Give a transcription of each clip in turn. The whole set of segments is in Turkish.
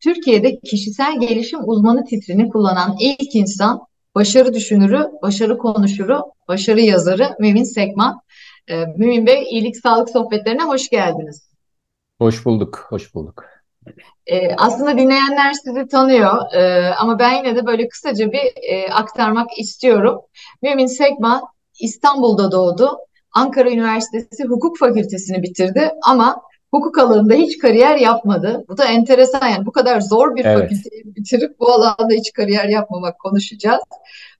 Türkiye'de kişisel gelişim uzmanı titrini kullanan ilk insan, başarı düşünürü, başarı konuşuru, başarı yazarı Mümin Sekman. Ee, Mümin Bey, iyilik sağlık sohbetlerine hoş geldiniz. Hoş bulduk, hoş bulduk. Ee, aslında dinleyenler sizi tanıyor ee, ama ben yine de böyle kısaca bir e, aktarmak istiyorum. Mümin Sekman İstanbul'da doğdu. Ankara Üniversitesi Hukuk Fakültesini bitirdi ama hukuk alanında hiç kariyer yapmadı. Bu da enteresan yani bu kadar zor bir Evet. fakülteyi bitirip bu alanda hiç kariyer yapmamak konuşacağız.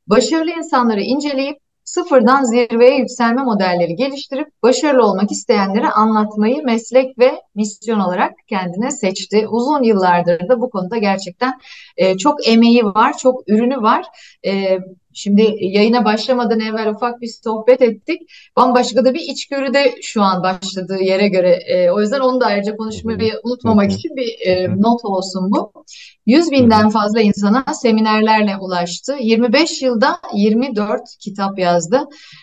Başarılı insanları inceleyip sıfırdan zirveye yükselme modelleri geliştirip başarılı olmak isteyenlere anlatmayı meslek ve misyon olarak kendine seçti. Uzun yıllardır da bu konuda gerçekten e, çok emeği var, çok ürünü var. E, şimdi yayına başlamadan evvel ufak bir sohbet ettik. Bambaşka da bir içgörü de şu an başladığı yere göre. E, o yüzden onu da ayrıca konuşmayı unutmamak için bir e, not olsun bu. 100 Hı binden fazla insana seminerlerle ulaştı. 25 yılda 24 kitap yazdı.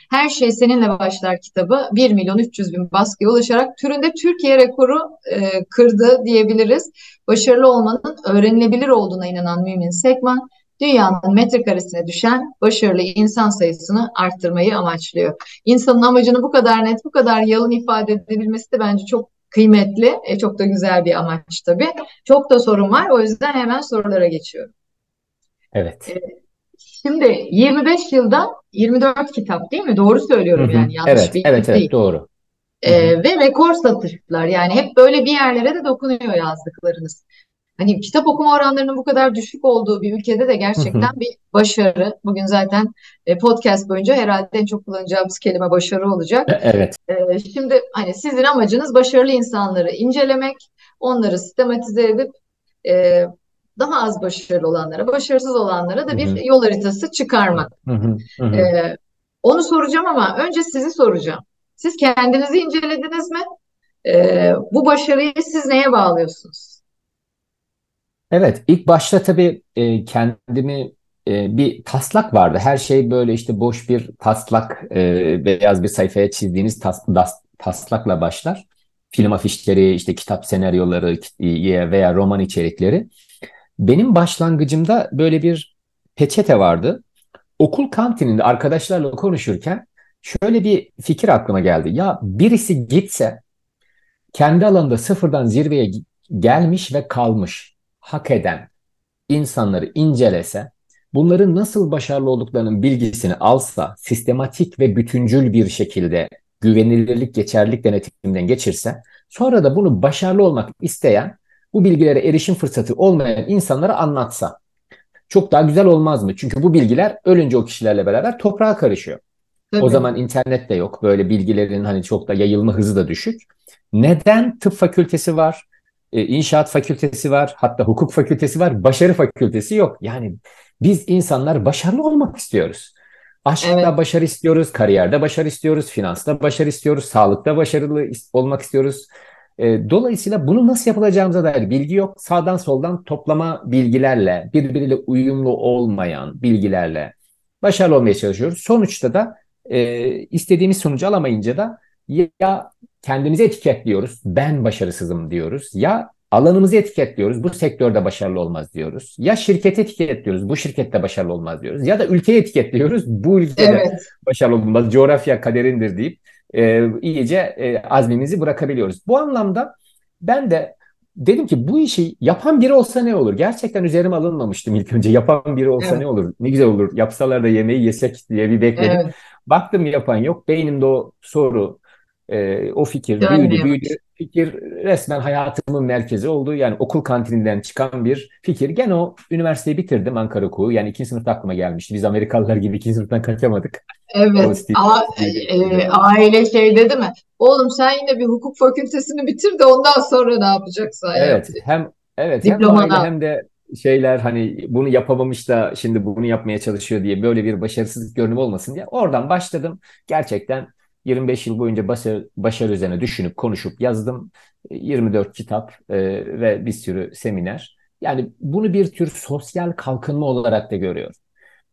Her Şey Seninle Başlar kitabı 1 milyon 300 bin baskıya ulaşarak türünde Türkiye rekoru e, kırdı diyebiliriz. Başarılı olmanın öğrenilebilir olduğuna inanan Mümin Sekman, dünyanın metrekaresine düşen başarılı insan sayısını arttırmayı amaçlıyor. İnsanın amacını bu kadar net, bu kadar yalın ifade edebilmesi de bence çok kıymetli, e, çok da güzel bir amaç tabii. Çok da sorun var, o yüzden hemen sorulara geçiyorum. Evet. Şimdi 25 yılda 24 kitap değil mi? Doğru söylüyorum hı. yani yanlış Evet, bir evet, değil. evet, doğru. Hı hı. ve rekor satışlar yani hep böyle bir yerlere de dokunuyor yazdıklarınız. Hani kitap okuma oranlarının bu kadar düşük olduğu bir ülkede de gerçekten bir başarı. Bugün zaten e, podcast boyunca herhalde en çok kullanacağımız kelime başarı olacak. Evet, Ee, şimdi hani sizin amacınız başarılı insanları incelemek, onları sistematize edip e, daha az başarılı olanlara, başarısız olanlara da bir hı. yol haritası çıkarmak. Onu soracağım ama önce sizi soracağım. Siz kendinizi incelediniz mi? Ee, bu başarıyı siz neye bağlıyorsunuz? Evet, ilk başta tabii e, kendimi e, bir taslak vardı. Her şey böyle işte boş bir taslak, e, beyaz bir sayfaya çizdiğiniz tas, das- taslakla başlar. Film afişleri, işte kitap senaryoları veya roman içerikleri. Benim başlangıcımda böyle bir peçete vardı. Okul kantininde arkadaşlarla konuşurken şöyle bir fikir aklıma geldi. Ya birisi gitse kendi alanında sıfırdan zirveye gelmiş ve kalmış, hak eden insanları incelese, bunların nasıl başarılı olduklarının bilgisini alsa, sistematik ve bütüncül bir şekilde güvenilirlik, geçerlilik denetiminden geçirse, sonra da bunu başarılı olmak isteyen, bu bilgilere erişim fırsatı olmayan insanlara anlatsa. Çok daha güzel olmaz mı? Çünkü bu bilgiler ölünce o kişilerle beraber toprağa karışıyor. O Tabii. zaman internet de yok. Böyle bilgilerin hani çok da yayılma hızı da düşük. Neden tıp fakültesi var? E, inşaat fakültesi var, hatta hukuk fakültesi var, başarı fakültesi yok. Yani biz insanlar başarılı olmak istiyoruz. Aşkta Evet, başarı istiyoruz, kariyerde başarı istiyoruz, finansta başarı istiyoruz, sağlıkta başarılı olmak istiyoruz. E, dolayısıyla bunu nasıl yapılacağımıza dair bilgi yok. Sağdan soldan toplama bilgilerle, birbiriyle uyumlu olmayan bilgilerle başarılı olmaya çalışıyoruz. Sonuçta da e, istediğimiz sonucu alamayınca da ya kendimizi etiketliyoruz, ben başarısızım diyoruz. Ya alanımızı etiketliyoruz, bu sektörde başarılı olmaz diyoruz. Ya şirketi etiketliyoruz, bu şirkette başarılı olmaz diyoruz. Ya da ülkeyi etiketliyoruz, bu ülkede evet, başarılı olmaz, coğrafya kaderindir deyip e, iyice e, azmimizi bırakabiliyoruz. Bu anlamda ben de dedim ki bu işi yapan biri olsa ne olur? Gerçekten üzerime alınmamıştım ilk önce. Yapan biri olsa evet, ne olur? Ne güzel olur. Yapsalar da yemeği yesek diye bir bekledim. evet. Baktım yapan yok. Beynimde o soru, e, o fikir büyüdü, Dönmeye büyüdü. başladı. Fikir resmen hayatımın merkezi oldu. Yani okul kantininden çıkan bir fikir. Gene o üniversiteyi bitirdim Ankara Oku'yu. Yani ikinci sınıfta aklıma gelmişti. Biz Amerikalılar gibi ikinci sınıftan kaçamadık. Evet, a- e, gibi. aile şey dedi mi? Oğlum sen yine bir hukuk fakültesini bitir de ondan sonra ne yapacaksan yap Evet, hem evet hem Diplomanı aile hem de şeyler hani bunu yapamamış da şimdi bunu yapmaya çalışıyor diye böyle bir başarısızlık görünümü olmasın diye oradan başladım. Gerçekten 25 yıl boyunca başarı, başarı üzerine düşünüp konuşup yazdım. 24 kitap e, ve bir sürü seminer. Yani bunu bir tür sosyal kalkınma olarak da görüyorum.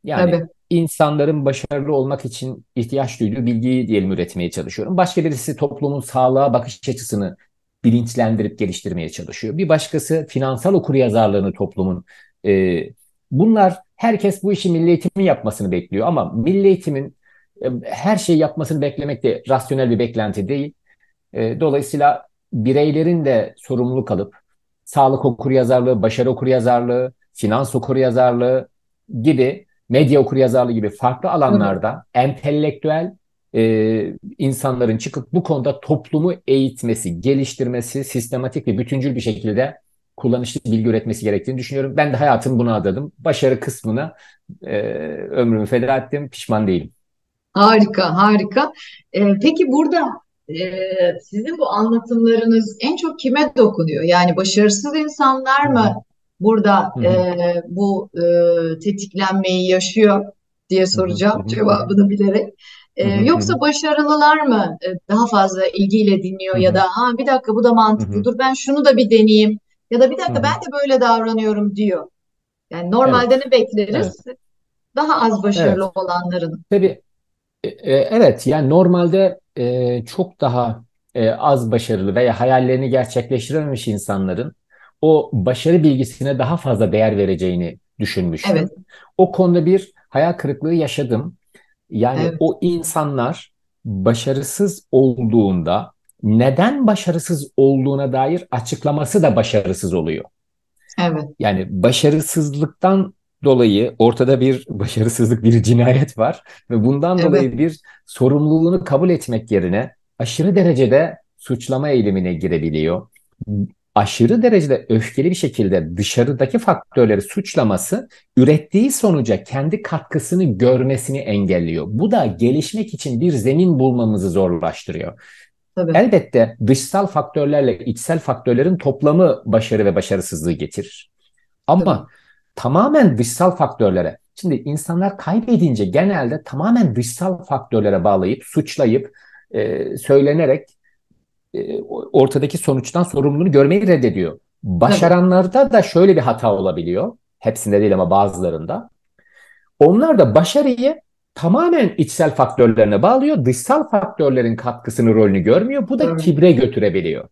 Yani Tabii. insanların başarılı olmak için ihtiyaç duyduğu bilgiyi diyelim üretmeye çalışıyorum. Başka birisi toplumun sağlığa bakış açısını bilinçlendirip geliştirmeye çalışıyor. Bir başkası finansal okuryazarlığını toplumun. E, bunlar herkes bu işi milli eğitimin yapmasını bekliyor ama milli eğitimin e, her şeyi yapmasını beklemek de rasyonel bir beklenti değil. E, dolayısıyla bireylerin de sorumluluk alıp sağlık okuryazarlığı, başarı okuryazarlığı, finans okuryazarlığı gibi medya okuryazarlığı gibi farklı alanlarda entelektüel e, insanların çıkıp bu konuda toplumu eğitmesi, geliştirmesi, sistematik ve bütüncül bir şekilde kullanışlı bilgi üretmesi gerektiğini düşünüyorum. Ben de hayatımı buna adadım. Başarı kısmına e, ömrümü feda ettim. Pişman değilim. Harika, harika. Ee, peki burada e, sizin bu anlatımlarınız en çok kime dokunuyor? Yani başarısız insanlar mı burada Hı hı. e, bu e, tetiklenmeyi yaşıyor diye soracağım hı. cevabını bilerek. E, yoksa başarılılar mı e, daha fazla ilgiyle dinliyor ya da ha bir dakika bu da mantıklı dur ben şunu da bir deneyeyim ya da bir dakika ben de böyle davranıyorum diyor. Yani Evet. normalde ne Evet. bekleriz? Daha az başarılı Evet. olanların. Tabii Evet, yani normalde e, çok daha e, az başarılı veya hayallerini gerçekleştirememiş insanların o başarı bilgisine daha fazla değer vereceğini Evet, düşünmüştüm. O konuda bir hayal kırıklığı yaşadım. Yani evet, o insanlar başarısız olduğunda neden başarısız olduğuna dair açıklaması da başarısız oluyor. evet. Yani başarısızlıktan dolayı ortada bir başarısızlık, bir cinayet var ve bundan Evet, dolayı bir sorumluluğunu kabul etmek yerine aşırı derecede suçlama eğilimine girebiliyor. Aşırı derecede öfkeli bir şekilde dışarıdaki faktörleri suçlaması ürettiği sonuca kendi katkısını görmesini engelliyor. Bu da gelişmek için bir zemin bulmamızı zorlaştırıyor. tabii, Elbette dışsal faktörlerle içsel faktörlerin toplamı başarı ve başarısızlığı getirir. tabii, Ama tamamen dışsal faktörlere, şimdi insanlar kaybedince genelde tamamen dışsal faktörlere bağlayıp, suçlayıp, e, söylenerek e, ortadaki sonuçtan sorumluluğunu görmeyi reddediyor. tabii, Başaranlarda da şöyle bir hata olabiliyor. Hepsinde değil ama bazılarında. Onlar da başarıyı tamamen içsel faktörlerine bağlıyor. Dışsal faktörlerin katkısını, rolünü görmüyor. Bu da tabii, kibre götürebiliyor.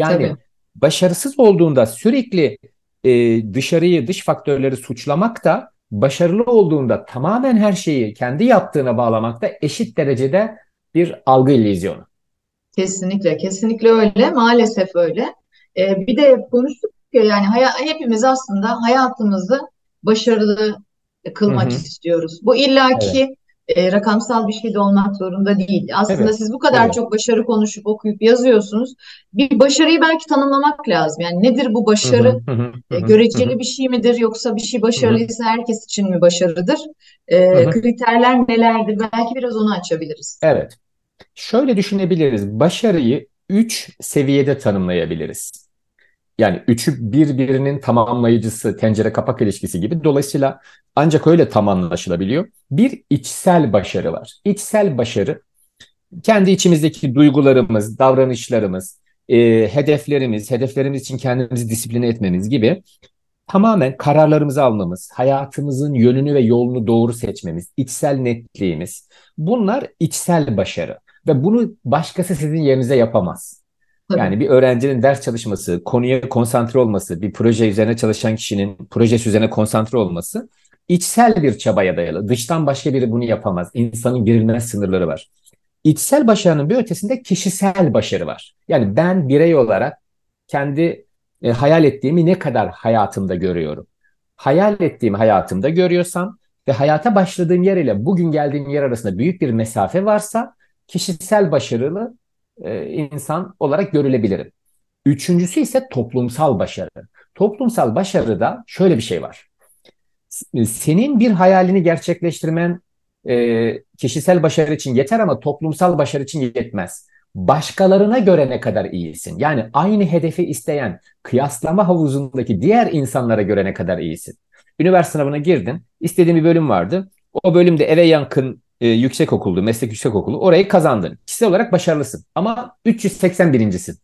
tabii, Yani başarısız olduğunda sürekli e, dışarıyı, dış faktörleri suçlamak da başarılı olduğunda tamamen her şeyi kendi yaptığına bağlamak da eşit derecede bir algı illüzyonu. Kesinlikle, kesinlikle öyle. Maalesef öyle. Ee, bir de konuştuk ya yani hepimiz aslında hayatımızı başarılı kılmak hı. istiyoruz. Bu Evet. E, rakamsal bir şey de olmak zorunda değil. Aslında Evet. siz bu kadar Evet. çok başarı konuşup okuyup yazıyorsunuz. Bir başarıyı belki tanımlamak lazım. Yani nedir bu başarı? E, göreceli bir şey midir yoksa bir şey başarılıysa herkes için mi başarıdır? E, kriterler nelerdir? Belki biraz onu açabiliriz. Evet. Şöyle düşünebiliriz. Başarıyı üç seviyede tanımlayabiliriz. Yani üçü birbirinin tamamlayıcısı, tencere kapak ilişkisi gibi. Dolayısıyla ancak öyle tam anlaşılabiliyor. Bir içsel başarı var. İçsel başarı kendi içimizdeki duygularımız, davranışlarımız, e, hedeflerimiz, hedeflerimiz için kendimizi disipline etmemiz gibi tamamen kararlarımızı almamız, hayatımızın yönünü ve yolunu doğru seçmemiz, içsel netliğimiz. Bunlar içsel başarı ve bunu başkası sizin yerinize yapamaz. Tabii, Yani bir öğrencinin ders çalışması, konuya konsantre olması, bir proje üzerine çalışan kişinin projesi üzerine konsantre olması içsel bir çabaya dayalı. Dıştan başka biri bunu yapamaz. İnsanın girilmez sınırları var. İçsel başarının bir ötesinde kişisel başarı var. Yani ben birey olarak kendi e, hayal ettiğimi ne kadar hayatımda görüyorum. Hayal ettiğimi hayatımda görüyorsam ve hayata başladığım yer ile bugün geldiğim yer arasında büyük bir mesafe varsa kişisel başarılı e, insan olarak görülebilirim. Üçüncüsü ise toplumsal başarı. Toplumsal başarıda şöyle bir şey var. Senin bir hayalini gerçekleştirmen e, kişisel başarı için yeter ama toplumsal başarı için yetmez. başkalarına göre ne kadar iyisin? Yani aynı hedefi isteyen kıyaslama havuzundaki diğer insanlara göre ne kadar iyisin? Üniversite sınavına girdin, istediğin bir bölüm vardı. O bölümde eve yakın e, yüksek okuldu, meslek yüksek okulu. Orayı kazandın. Kişisel olarak başarılısın ama 381.sin.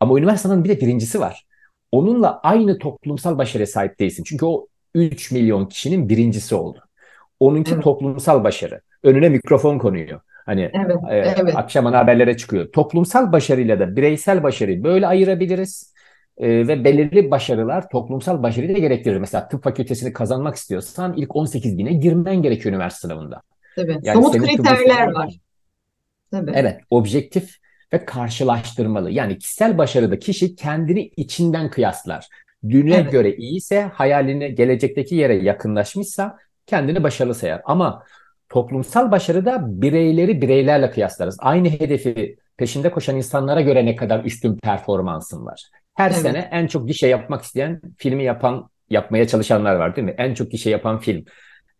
Ama üniversite sınavının bir de birincisi var. Onunla aynı toplumsal başarıya sahip değilsin. Çünkü o 3 milyon kişinin birincisi oldu. Onunki evet. toplumsal başarı. Önüne mikrofon konuyor. Hani evet, e, evet. akşam ana haberlere çıkıyor. Toplumsal başarıyla da bireysel başarıyı böyle ayırabiliriz. E, ve belirli başarılar toplumsal başarıyı da gerektirir. Mesela tıp fakültesini kazanmak istiyorsan ilk 18 bine girmen gerekiyor üniversite sınavında. Tabii. Yani Somut kriterler var. Tabii. Evet, objektif ve karşılaştırmalı. Yani kişisel başarıda kişi kendini içinden kıyaslar. Düne evet. göre iyiyse, hayaline gelecekteki yere yakınlaşmışsa kendini başarılı sayar. Ama toplumsal başarıda bireyleri bireylerle kıyaslarız. Aynı hedefi peşinde koşan insanlara göre ne kadar üstün performansın var. Her evet. sene en çok gişe yapmak isteyen filmi yapan, yapmaya çalışanlar var değil mi? En çok gişe yapan film,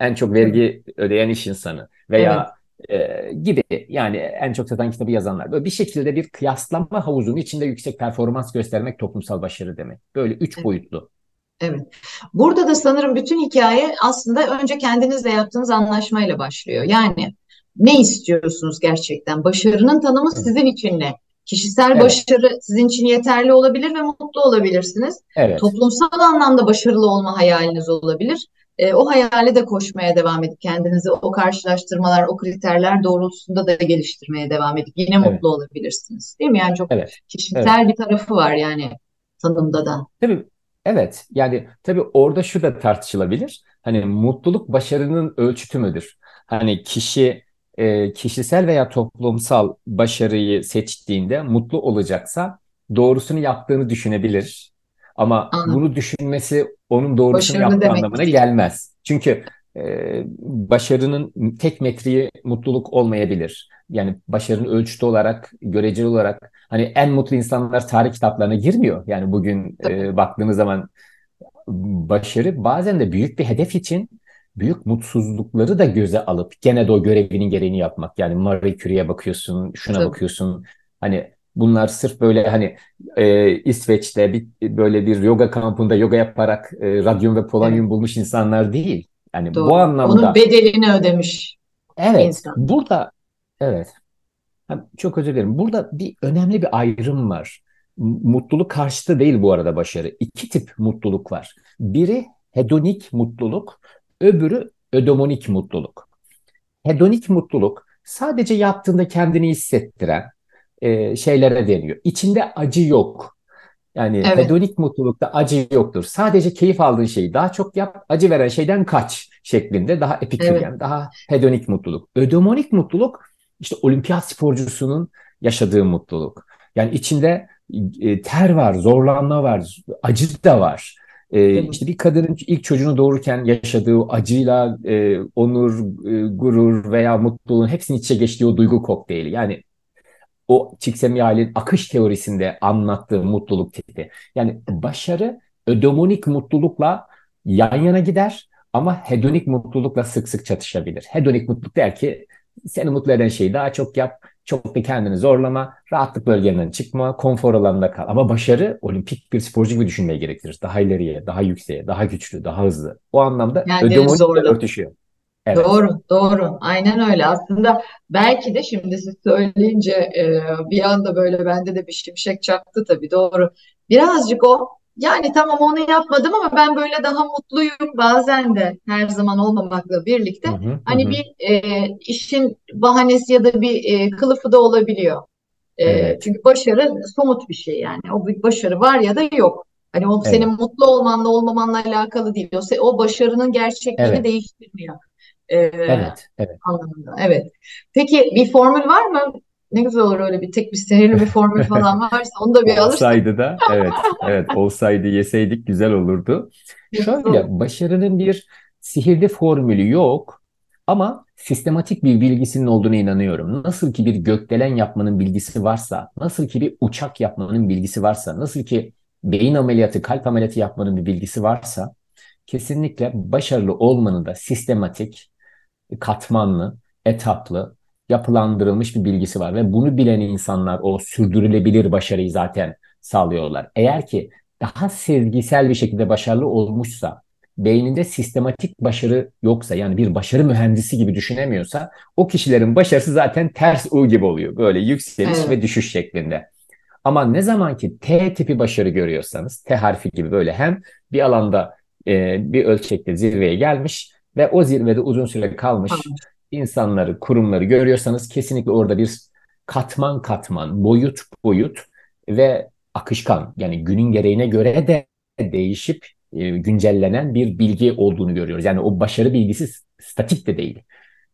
en çok vergi ödeyen iş insanı veya evet. e, gibi yani en çok satan kitabı yazanlar. Böyle bir şekilde bir kıyaslama havuzunun içinde yüksek performans göstermek toplumsal başarı demek. Böyle üç boyutlu. Evet. Burada da sanırım bütün hikaye aslında önce kendinizle yaptığınız anlaşmayla başlıyor. Yani ne istiyorsunuz gerçekten? Başarının tanımı sizin için ne? Kişisel evet. başarı sizin için yeterli olabilir ve mutlu olabilirsiniz. Evet. Toplumsal anlamda başarılı olma hayaliniz olabilir. E, o hayale de koşmaya devam edip kendinizi o karşılaştırmalar, o kriterler doğrultusunda da geliştirmeye devam edip yine evet. mutlu olabilirsiniz. Değil mi? Yani çok evet. kişisel evet. bir tarafı var yani tanımda da. Tabii Evet yani tabii orada şu da tartışılabilir. Hani mutluluk başarının ölçütü müdür? Hani kişi e, kişisel veya toplumsal başarıyı seçtiğinde mutlu olacaksa doğrusunu yaptığını düşünebilir. Ama Anladım. bunu düşünmesi onun doğrusunu Başarılı yaptığı anlamına değil. gelmez. Çünkü e, başarının tek metriği mutluluk olmayabilir. Yani başarının ölçütü olarak, göreceli olarak hani en mutlu insanlar tarih kitaplarına girmiyor. Yani bugün e, baktığınız zaman başarı bazen de büyük bir hedef için büyük mutsuzlukları da göze alıp gene de o görevinin gereğini yapmak. Yani Marie Curie'ye bakıyorsun, şuna Tabii. bakıyorsun. Hani bunlar sırf böyle hani e, İsveç'te bir, böyle bir yoga kampında yoga yaparak e, radyum ve polonyum evet. bulmuş insanlar değil. Yani Doğru. bu anlamda onun bedelini ödemiş. Evet. Insan. Burada evet. Çok özür dilerim. Burada bir önemli bir ayrım var. Mutluluk karşıtı değil bu arada başarı. İki tip mutluluk var. Biri hedonik mutluluk, öbürü ödemonik mutluluk. Hedonik mutluluk sadece yaptığında kendini hissettiren e, şeylere deniyor. İçinde acı yok. Yani evet. hedonik mutlulukta acı yoktur. Sadece keyif aldığın şeyi daha çok yap, acı veren şeyden kaç şeklinde daha epiküryen, evet. daha hedonik mutluluk. Ödemonik mutluluk işte olimpiyat sporcusunun yaşadığı mutluluk. Yani içinde e, ter var, zorlanma var, acı da var. E, işte bir kadının ilk çocuğunu doğururken yaşadığı acıyla e, onur, e, gurur veya mutluluğun hepsinin içe geçtiği o duygu kokteyli. Yani o Csikszentmihalyi'nin akış teorisinde anlattığı mutluluk tipi. Yani başarı ödemonik mutlulukla yan yana gider ama hedonik mutlulukla sık sık çatışabilir. Hedonik mutluluk der ki seni mutlu eden şeyi daha çok yap, çok da kendini zorlama, rahatlık bölgenden çıkma, konfor alanında kal. Ama başarı olimpik bir sporcu gibi düşünmeye gerektirir. Daha ileriye, daha yükseğe, daha güçlü, daha hızlı. O anlamda yani ödemonikle örtüşüyor. Evet. Doğru, doğru. Aynen öyle. Aslında belki de şimdi siz söyleyince e, bir anda böyle bende de bir şimşek çaktı tabii. Doğru. Birazcık o yani tamam onu yapmadım ama ben böyle daha mutluyum bazen de her zaman olmamakla birlikte. Hı hı, hani hı. bir e, işin bahanesi ya da bir e, kılıfı da olabiliyor. E, evet. Çünkü başarı somut bir şey yani. O bir başarı var ya da yok. Hani o evet. senin mutlu olmanla olmamanla alakalı değil. O, o başarının gerçekliğini evet. değiştirmiyor. Ee, evet, evet. Anlamında. Evet. Peki bir formül var mı? Ne güzel olur öyle bir tek bir sihirli bir formül falan varsa onu da bir alırsak. Olsaydı da evet evet olsaydı yeseydik güzel olurdu. Şöyle başarının bir sihirli formülü yok ama sistematik bir bilgisinin olduğuna inanıyorum. Nasıl ki bir gökdelen yapmanın bilgisi varsa, nasıl ki bir uçak yapmanın bilgisi varsa, nasıl ki beyin ameliyatı, kalp ameliyatı yapmanın bir bilgisi varsa kesinlikle başarılı olmanın da sistematik, katmanlı, etaplı, yapılandırılmış bir bilgisi var ve bunu bilen insanlar o sürdürülebilir başarıyı zaten sağlıyorlar. Eğer ki daha sezgisel bir şekilde başarılı olmuşsa, beyninde sistematik başarı yoksa yani bir başarı mühendisi gibi düşünemiyorsa o kişilerin başarısı zaten ters U gibi oluyor. Böyle yükseliş evet. ve düşüş şeklinde. Ama ne zaman ki T tipi başarı görüyorsanız, T harfi gibi böyle hem bir alanda e, bir ölçekte zirveye gelmiş ve o zirvede uzun süre kalmış insanları, kurumları görüyorsanız kesinlikle orada bir katman katman, boyut boyut ve akışkan yani günün gereğine göre de değişip e, güncellenen bir bilgi olduğunu görüyoruz. Yani o başarı bilgisi statik de değil.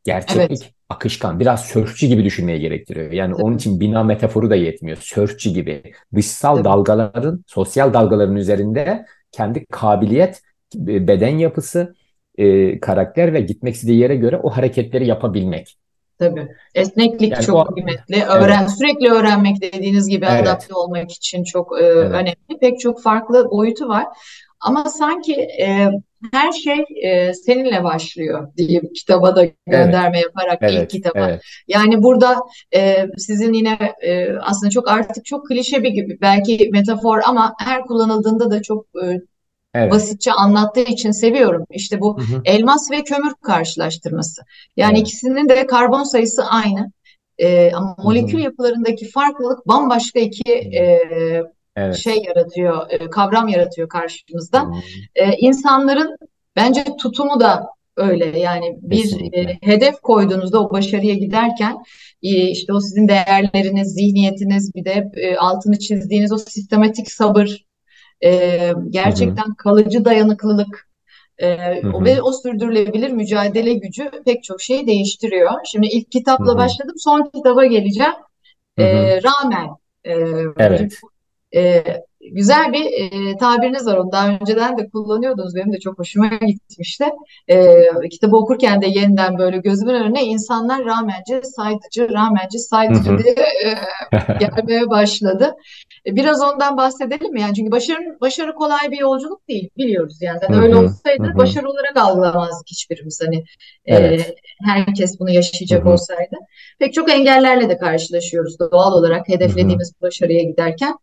Gerçeklik evet. akışkan, biraz sörfçü gibi düşünmeye gerektiriyor. Yani Tabii. onun için bina metaforu da yetmiyor. Sörfçü gibi dışsal Tabii. dalgaların, sosyal dalgaların üzerinde kendi kabiliyet, beden yapısı, e, karakter ve gitmek istediği yere göre o hareketleri yapabilmek. Tabii. Esneklik yani çok o, kıymetli. Öğren, evet. Sürekli öğrenmek dediğiniz gibi evet. adapte olmak için çok e, evet. önemli. Pek çok farklı boyutu var. Ama sanki e, her şey e, seninle başlıyor diye kitaba da gönderme evet. yaparak evet. ilk kitaba. Evet. Yani burada e, sizin yine e, aslında çok artık çok klişe bir gibi belki metafor ama her kullanıldığında da çok e, Evet. basitçe anlattığı için seviyorum. İşte bu hı hı. elmas ve kömür karşılaştırması. Yani evet. ikisinin de karbon sayısı aynı. E, ama molekül hı hı. yapılarındaki farklılık bambaşka iki e, evet. şey yaratıyor, e, kavram yaratıyor karşımızda. Hı. E, insanların bence tutumu da öyle. Yani bir e, hedef koyduğunuzda o başarıya giderken e, işte o sizin değerleriniz, zihniyetiniz bir de e, altını çizdiğiniz o sistematik sabır e, gerçekten hı hı. kalıcı dayanıklılık e, hı hı. ve o sürdürülebilir mücadele gücü pek çok şeyi değiştiriyor. Şimdi ilk kitapla hı hı. başladım, son kitaba geleceğim. Hı hı. E, rağmen. E, evet. E, güzel bir e, tabiriniz var. Onu daha önceden de kullanıyordunuz. Benim de çok hoşuma gitmişti. E, kitabı okurken de yeniden böyle gözümün önüne insanlar rağmenci, saydıcı, rağmenci, saydıcı diye e, gelmeye başladı. E, biraz ondan bahsedelim mi? Yani çünkü başarı, başarı kolay bir yolculuk değil biliyoruz. Yani yani öyle olsaydı başarı olarak algılamazdık hiçbirimiz. Hani e, evet. e, herkes bunu yaşayacak olsaydı. Pek çok engellerle de karşılaşıyoruz doğal olarak hedeflediğimiz başarıya giderken.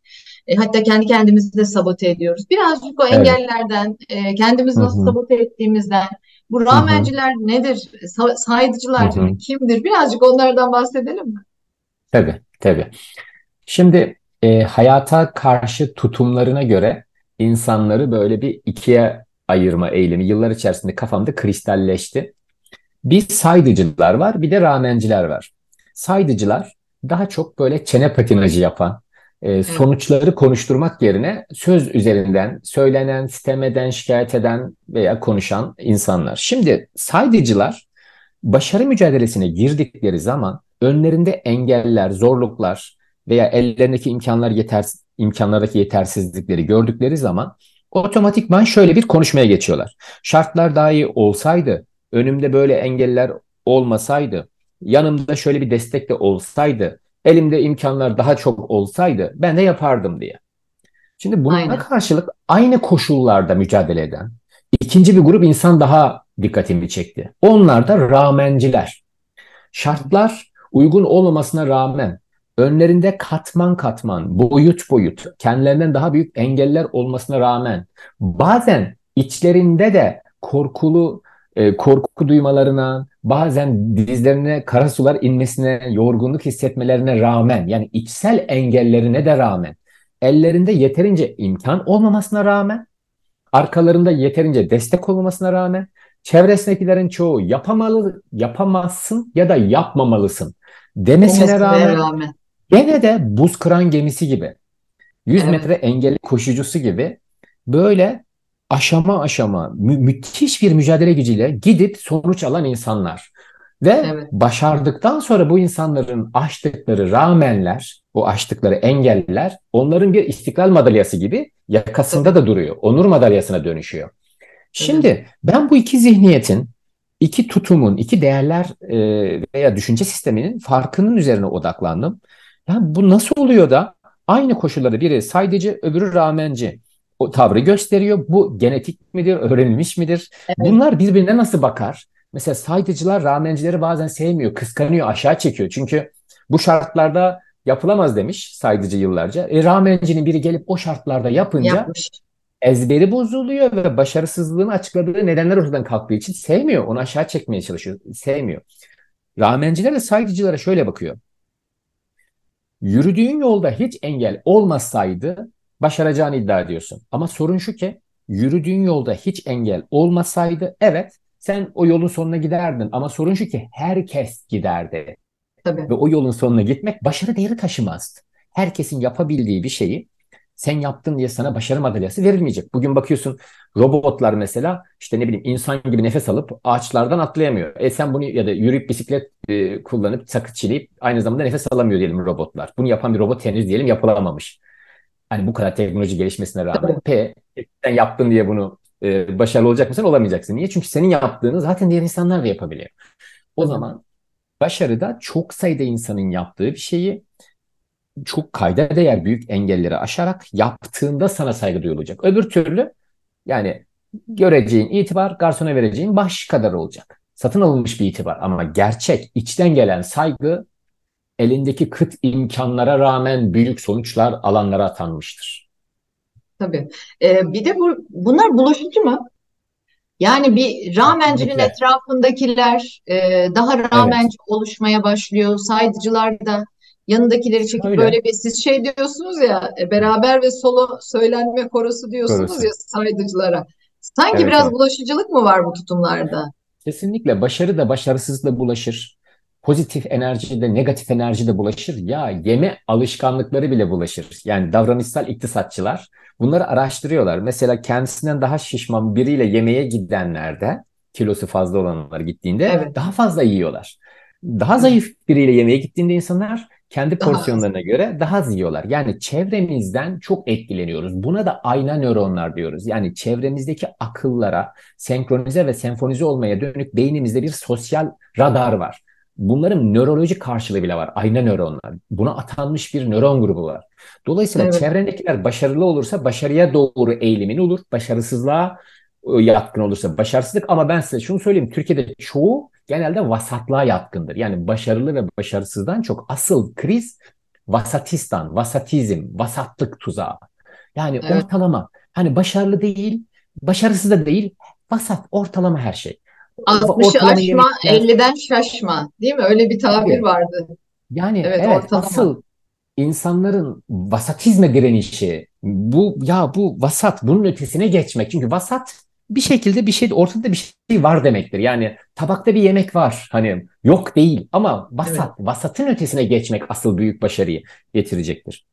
E, hatta kendi kendimizi de sabote ediyoruz. Birazcık o engellerden, e, kendimizi nasıl Hı-hı. sabote ettiğimizden, bu rağmenciler Hı-hı. nedir, Sa- saydıcılar Hı-hı. kimdir? Birazcık onlardan bahsedelim mi? Tabii, tabii. Şimdi e, hayata karşı tutumlarına göre insanları böyle bir ikiye ayırma eylemi yıllar içerisinde kafamda kristalleşti. Bir saydıcılar var, bir de rağmenciler var. Saydıcılar daha çok böyle çene patinajı yapan, e, sonuçları konuşturmak yerine söz üzerinden söylenen, sitem eden, şikayet eden veya konuşan insanlar. Şimdi saydıcılar başarı mücadelesine girdikleri zaman önlerinde engeller, zorluklar veya ellerindeki imkanlar yetersiz, imkanlardaki yetersizlikleri gördükleri zaman otomatikman şöyle bir konuşmaya geçiyorlar. Şartlar daha iyi olsaydı, önümde böyle engeller olmasaydı, yanımda şöyle bir destek de olsaydı, elimde imkanlar daha çok olsaydı ben de yapardım diye. Şimdi buna Aynen. karşılık aynı koşullarda mücadele eden ikinci bir grup insan daha dikkatimi çekti. Onlar da rağmenciler. Şartlar uygun olmamasına rağmen önlerinde katman katman, boyut boyut, kendilerinden daha büyük engeller olmasına rağmen bazen içlerinde de korkulu e, korku duymalarına, bazen dizlerine kara sular inmesine, yorgunluk hissetmelerine rağmen, yani içsel engellerine de rağmen, ellerinde yeterince imkan olmamasına rağmen, arkalarında yeterince destek olmamasına rağmen, çevresindekilerin çoğu yapamalı, yapamazsın ya da yapmamalısın demesine rağmen, rağmen, gene de buz kıran gemisi gibi, 100 evet. metre engelli koşucusu gibi böyle aşama aşama mü- müthiş bir mücadele gücüyle gidip sonuç alan insanlar. Ve evet. başardıktan sonra bu insanların aştıkları rağmenler, o aştıkları engeller onların bir istiklal madalyası gibi yakasında da duruyor. Onur madalyasına dönüşüyor. Şimdi ben bu iki zihniyetin, iki tutumun, iki değerler e, veya düşünce sisteminin farkının üzerine odaklandım. Yani bu nasıl oluyor da aynı koşulları biri saydıcı, öbürü rağmenci o tavrı gösteriyor. Bu genetik midir, öğrenilmiş midir? Evet. Bunlar birbirine nasıl bakar? Mesela saydıcılar ramencileri bazen sevmiyor, kıskanıyor, aşağı çekiyor. Çünkü bu şartlarda yapılamaz demiş saydıcı yıllarca. E, ramencinin biri gelip o şartlarda yapınca Yapmış. ezberi bozuluyor ve başarısızlığını açıkladığı nedenler ortadan kalktığı için sevmiyor. Onu aşağı çekmeye çalışıyor. Sevmiyor. Ramenciler de saydıcılara şöyle bakıyor. Yürüdüğün yolda hiç engel olmasaydı başaracağını iddia ediyorsun. Ama sorun şu ki yürüdüğün yolda hiç engel olmasaydı evet sen o yolun sonuna giderdin. Ama sorun şu ki herkes giderdi. Tabii. Ve o yolun sonuna gitmek başarı değeri taşımazdı. Herkesin yapabildiği bir şeyi sen yaptın diye sana başarı madalyası verilmeyecek. Bugün bakıyorsun robotlar mesela işte ne bileyim insan gibi nefes alıp ağaçlardan atlayamıyor. E sen bunu ya da yürüyüp bisiklet e, kullanıp sakız çiğneyip aynı zamanda nefes alamıyor diyelim robotlar. Bunu yapan bir robot henüz diyelim yapılamamış. Hani bu kadar teknoloji gelişmesine rağmen P sen yaptın diye bunu e, başarılı olacak mısın? Olamayacaksın. Niye? Çünkü senin yaptığını zaten diğer insanlar da yapabiliyor. O zaman başarıda çok sayıda insanın yaptığı bir şeyi çok kayda değer büyük engelleri aşarak yaptığında sana saygı duyulacak. Öbür türlü yani göreceğin itibar garsona vereceğin baş kadar olacak. Satın alınmış bir itibar ama gerçek içten gelen saygı elindeki kıt imkanlara rağmen büyük sonuçlar alanlara atanmıştır. Tabii. Ee, bir de bu, bunlar bulaşıcı mı? Yani bir ramencinin Kesinlikle. etrafındakiler e, daha ramenci oluşmaya başlıyor. Saydıcılar da yanındakileri çekip Öyle. böyle bir siz şey diyorsunuz ya e, beraber ve solo söylenme korosu diyorsunuz Korosu. ya saydıcılara. Sanki Evet, biraz evet. bulaşıcılık mı var bu tutumlarda? Kesinlikle başarı da başarısızlıkla bulaşır. Pozitif enerji de negatif enerji de bulaşır. Ya yeme alışkanlıkları bile bulaşır. Yani davranışsal iktisatçılar bunları araştırıyorlar. Mesela kendisinden daha şişman biriyle yemeğe gidenlerde kilosu fazla olanlar gittiğinde Evet. daha fazla yiyorlar. Daha zayıf biriyle yemeğe gittiğinde insanlar kendi Daha az. porsiyonlarına göre daha az yiyorlar. Yani çevremizden çok etkileniyoruz. Buna da ayna nöronlar diyoruz. Yani çevremizdeki akıllara senkronize ve senfonize olmaya dönük beynimizde bir sosyal radar var. Bunların nörolojik karşılığı bile var. Ayna nöronlar. Buna atanmış bir nöron grubu var. Dolayısıyla Evet. çevrendekiler başarılı olursa başarıya doğru eğilimin olur. Başarısızlığa e, yatkın olursa başarısızlık. Ama ben size şunu söyleyeyim. Türkiye'de çoğu genelde vasatlığa yatkındır. Yani başarılı ve başarısızdan çok asıl kriz vasatistan, vasatizm, vasatlık tuzağı. Yani Evet. ortalama. Hani başarılı değil, başarısız da değil, vasat, ortalama her şey. 60'ı Ortalama aşma, yemekler. 50'den şaşma. Değil mi? Öyle bir tabir Tabii. vardı. Yani Evet, evet ortalama. asıl insanların vasatizme direnişi bu ya bu vasat bunun ötesine geçmek. Çünkü vasat bir şekilde bir şey ortada bir şey var demektir. Yani tabakta bir yemek var. Hani yok değil ama vasat vasatın ötesine geçmek asıl büyük başarıyı getirecektir.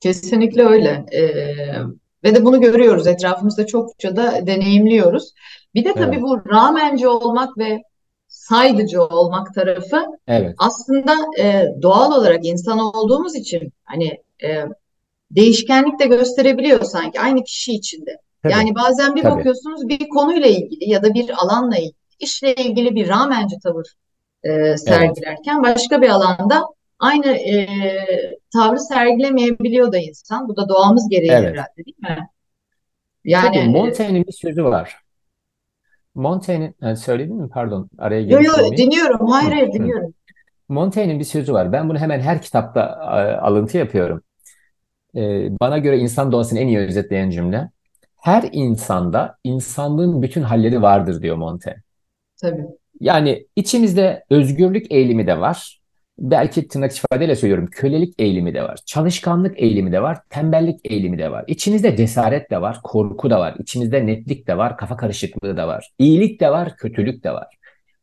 Kesinlikle öyle. Ee, ve de bunu görüyoruz. Etrafımızda çokça da deneyimliyoruz. Bir de tabii Evet. bu ramenci olmak ve saydıcı olmak tarafı Evet. aslında e, doğal olarak insan olduğumuz için hani e, değişkenlik de gösterebiliyor sanki aynı kişi içinde. Tabii. Yani bazen bir Tabii. bakıyorsunuz bir konuyla ilgili ya da bir alanla ilgili, işle ilgili bir ramenci tavır e, sergilerken başka bir alanda aynı e, tavrı sergilemeyebiliyor da insan. Bu da doğamız gereği Evet. herhalde değil mi? Yani Tabii Montaigne'in bir sözü var. Montaigne'in e, söyledin mi? Pardon. Araya yo girmiş yo olmayayım. dinliyorum. Hayır hayır dinliyorum. Montaigne'in bir sözü var. Ben bunu hemen her kitapta e, alıntı yapıyorum. E, bana göre insan doğasını en iyi özetleyen cümle. Her insanda insanlığın bütün halleri vardır diyor Montaigne. Tabii. Yani içimizde özgürlük eğilimi de var. Belki tırnak ifadeyle söylüyorum. Kölelik eğilimi de var. Çalışkanlık eğilimi de var. Tembellik eğilimi de var. İçinizde cesaret de var. Korku da var. İçinizde netlik de var. Kafa karışıklığı da var. İyilik de var. Kötülük de var.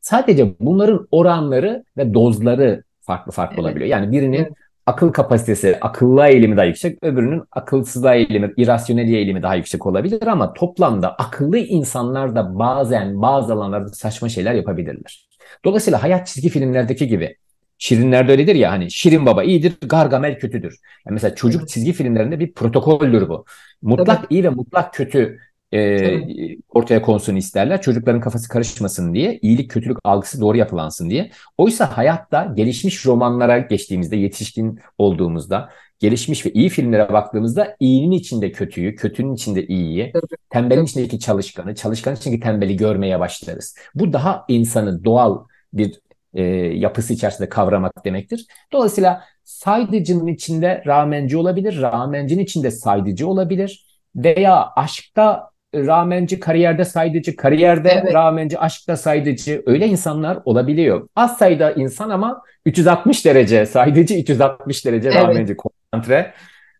Sadece bunların oranları ve dozları farklı farklı Evet. olabiliyor. Yani birinin akıl kapasitesi, akıllığa eğilimi daha yüksek, öbürünün akılsızlığa eğilimi, irrasyoneliğe eğilimi daha yüksek olabilir ama toplamda akıllı insanlar da bazen bazı alanlarda saçma şeyler yapabilirler. Dolayısıyla hayat çizgi filmlerdeki gibi Şirinlerde öyledir ya hani Şirin Baba iyidir, Gargamel kötüdür. Yani mesela çocuk çizgi filmlerinde bir protokoldür bu. Mutlak iyi ve mutlak kötü e, Tabii. ortaya konsun isterler. Çocukların kafası karışmasın diye, iyilik kötülük algısı doğru yapılansın diye. Oysa hayatta gelişmiş romanlara geçtiğimizde, yetişkin olduğumuzda gelişmiş ve iyi filmlere baktığımızda iyinin içinde kötüyü, kötünün içinde iyiyi, tembelin içindeki çalışkanı, çalışkanın içindeki tembeli görmeye başlarız. Bu daha insanı doğal bir e, yapısı içerisinde kavramak demektir. Dolayısıyla saydıcının içinde ramenci olabilir, ramencinin içinde saydıcı olabilir veya aşkta ramenci, kariyerde saydıcı, kariyerde evet. ramenci, aşkta saydıcı öyle insanlar olabiliyor. Az sayıda insan ama 360 derece saydıcı, 360 derece evet. ramenci, konsantre.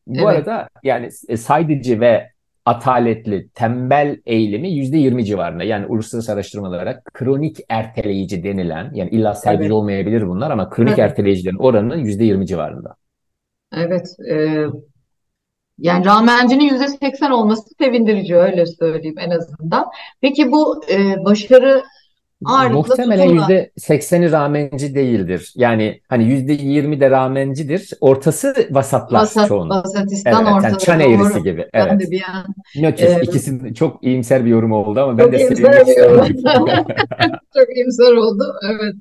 Bu evet. arada yani e, saydıcı ve ataletli, tembel eğilimi %20 civarında. Yani uluslararası araştırmalara kronik erteleyici denilen, yani illa saydıcı evet. olmayabilir bunlar ama kronik evet. erteleyicilerin oranının %20 civarında. Evet. E, yani rağmencinin yüzde seksen olması sevindirici öyle söyleyeyim en azından. Peki bu e, başarı ağırlıkla Muhtemelen yüzde sekseni ramenci değildir. Yani hani yüzde yirmi de ramencidir. Ortası vasatlar Vasat, çoğunlukla. Vasatistan Evet, yani ortada çan doğru. eğrisi gibi. Ben Evet. de bir an Nötr. İkisi çok iyimser bir yorum oldu ama ben de sevinmek. Çok iyimser oldu. Evet,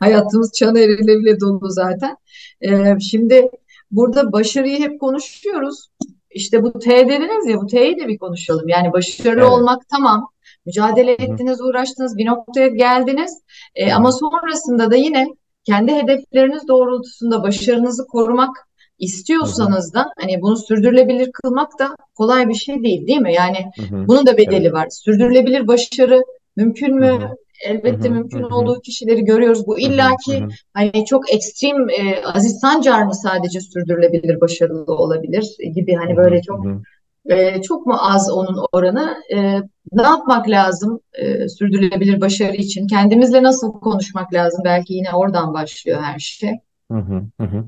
hayatımız çan eğrileriyle dolu zaten. E, şimdi burada başarıyı hep konuşuyoruz. İşte bu T dediniz ya bu T'yi de bir konuşalım. Yani başarılı Evet. olmak tamam. Mücadele ettiniz, uğraştınız, bir noktaya geldiniz. E, ama sonrasında da yine kendi hedefleriniz doğrultusunda başarınızı korumak istiyorsanız da hani bunu sürdürülebilir kılmak da kolay bir şey değil, değil mi? Yani Hı hı. bunun da Evet. bedeli var. Sürdürülebilir başarı mümkün mü? hı. Hı Elbette hı. mümkün Hı olduğu kişileri görüyoruz. Bu illaki hı. hani çok ekstrem e, Aziz Sancar mı sadece sürdürülebilir başarılı olabilir gibi hani böyle çok hı. E, çok mu az onun oranı? E, ne yapmak lazım e, sürdürülebilir başarı için? Kendimizle nasıl konuşmak lazım? Belki yine oradan başlıyor her şey. Hı hı. Hı.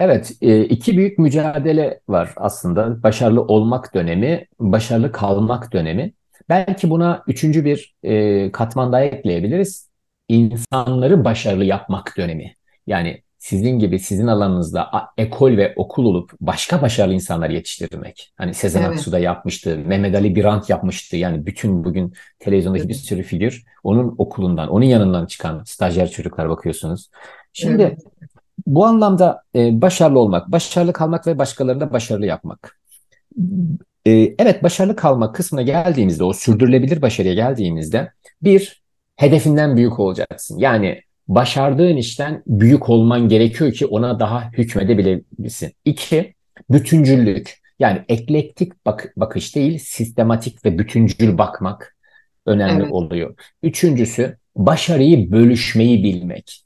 Evet, e, iki büyük mücadele var aslında. Başarılı olmak dönemi, başarılı kalmak dönemi. Belki buna üçüncü bir e, katman daha ekleyebiliriz. İnsanları başarılı yapmak dönemi. Yani sizin gibi sizin alanınızda ekol ve okul olup başka başarılı insanlar yetiştirmek. Hani Sezen Evet, Aksu da yapmıştı, Mehmet Ali Birant yapmıştı. Yani bütün bugün televizyondaki bir evet, sürü figür onun okulundan, onun yanından çıkan stajyer çocuklar bakıyorsunuz. Şimdi evet, bu anlamda e, başarılı olmak, başarılı kalmak ve başkalarını da başarılı yapmak. E, evet başarılı kalmak kısmına geldiğimizde, o sürdürülebilir başarıya geldiğimizde bir, hedefinden büyük olacaksın. Yani başardığın işten büyük olman gerekiyor ki ona daha hükmedebilebilirsin. İki, bütüncüllük. Yani eklektik bak bakış değil, sistematik ve bütüncül bakmak önemli evet, oluyor. Üçüncüsü, başarıyı bölüşmeyi bilmek.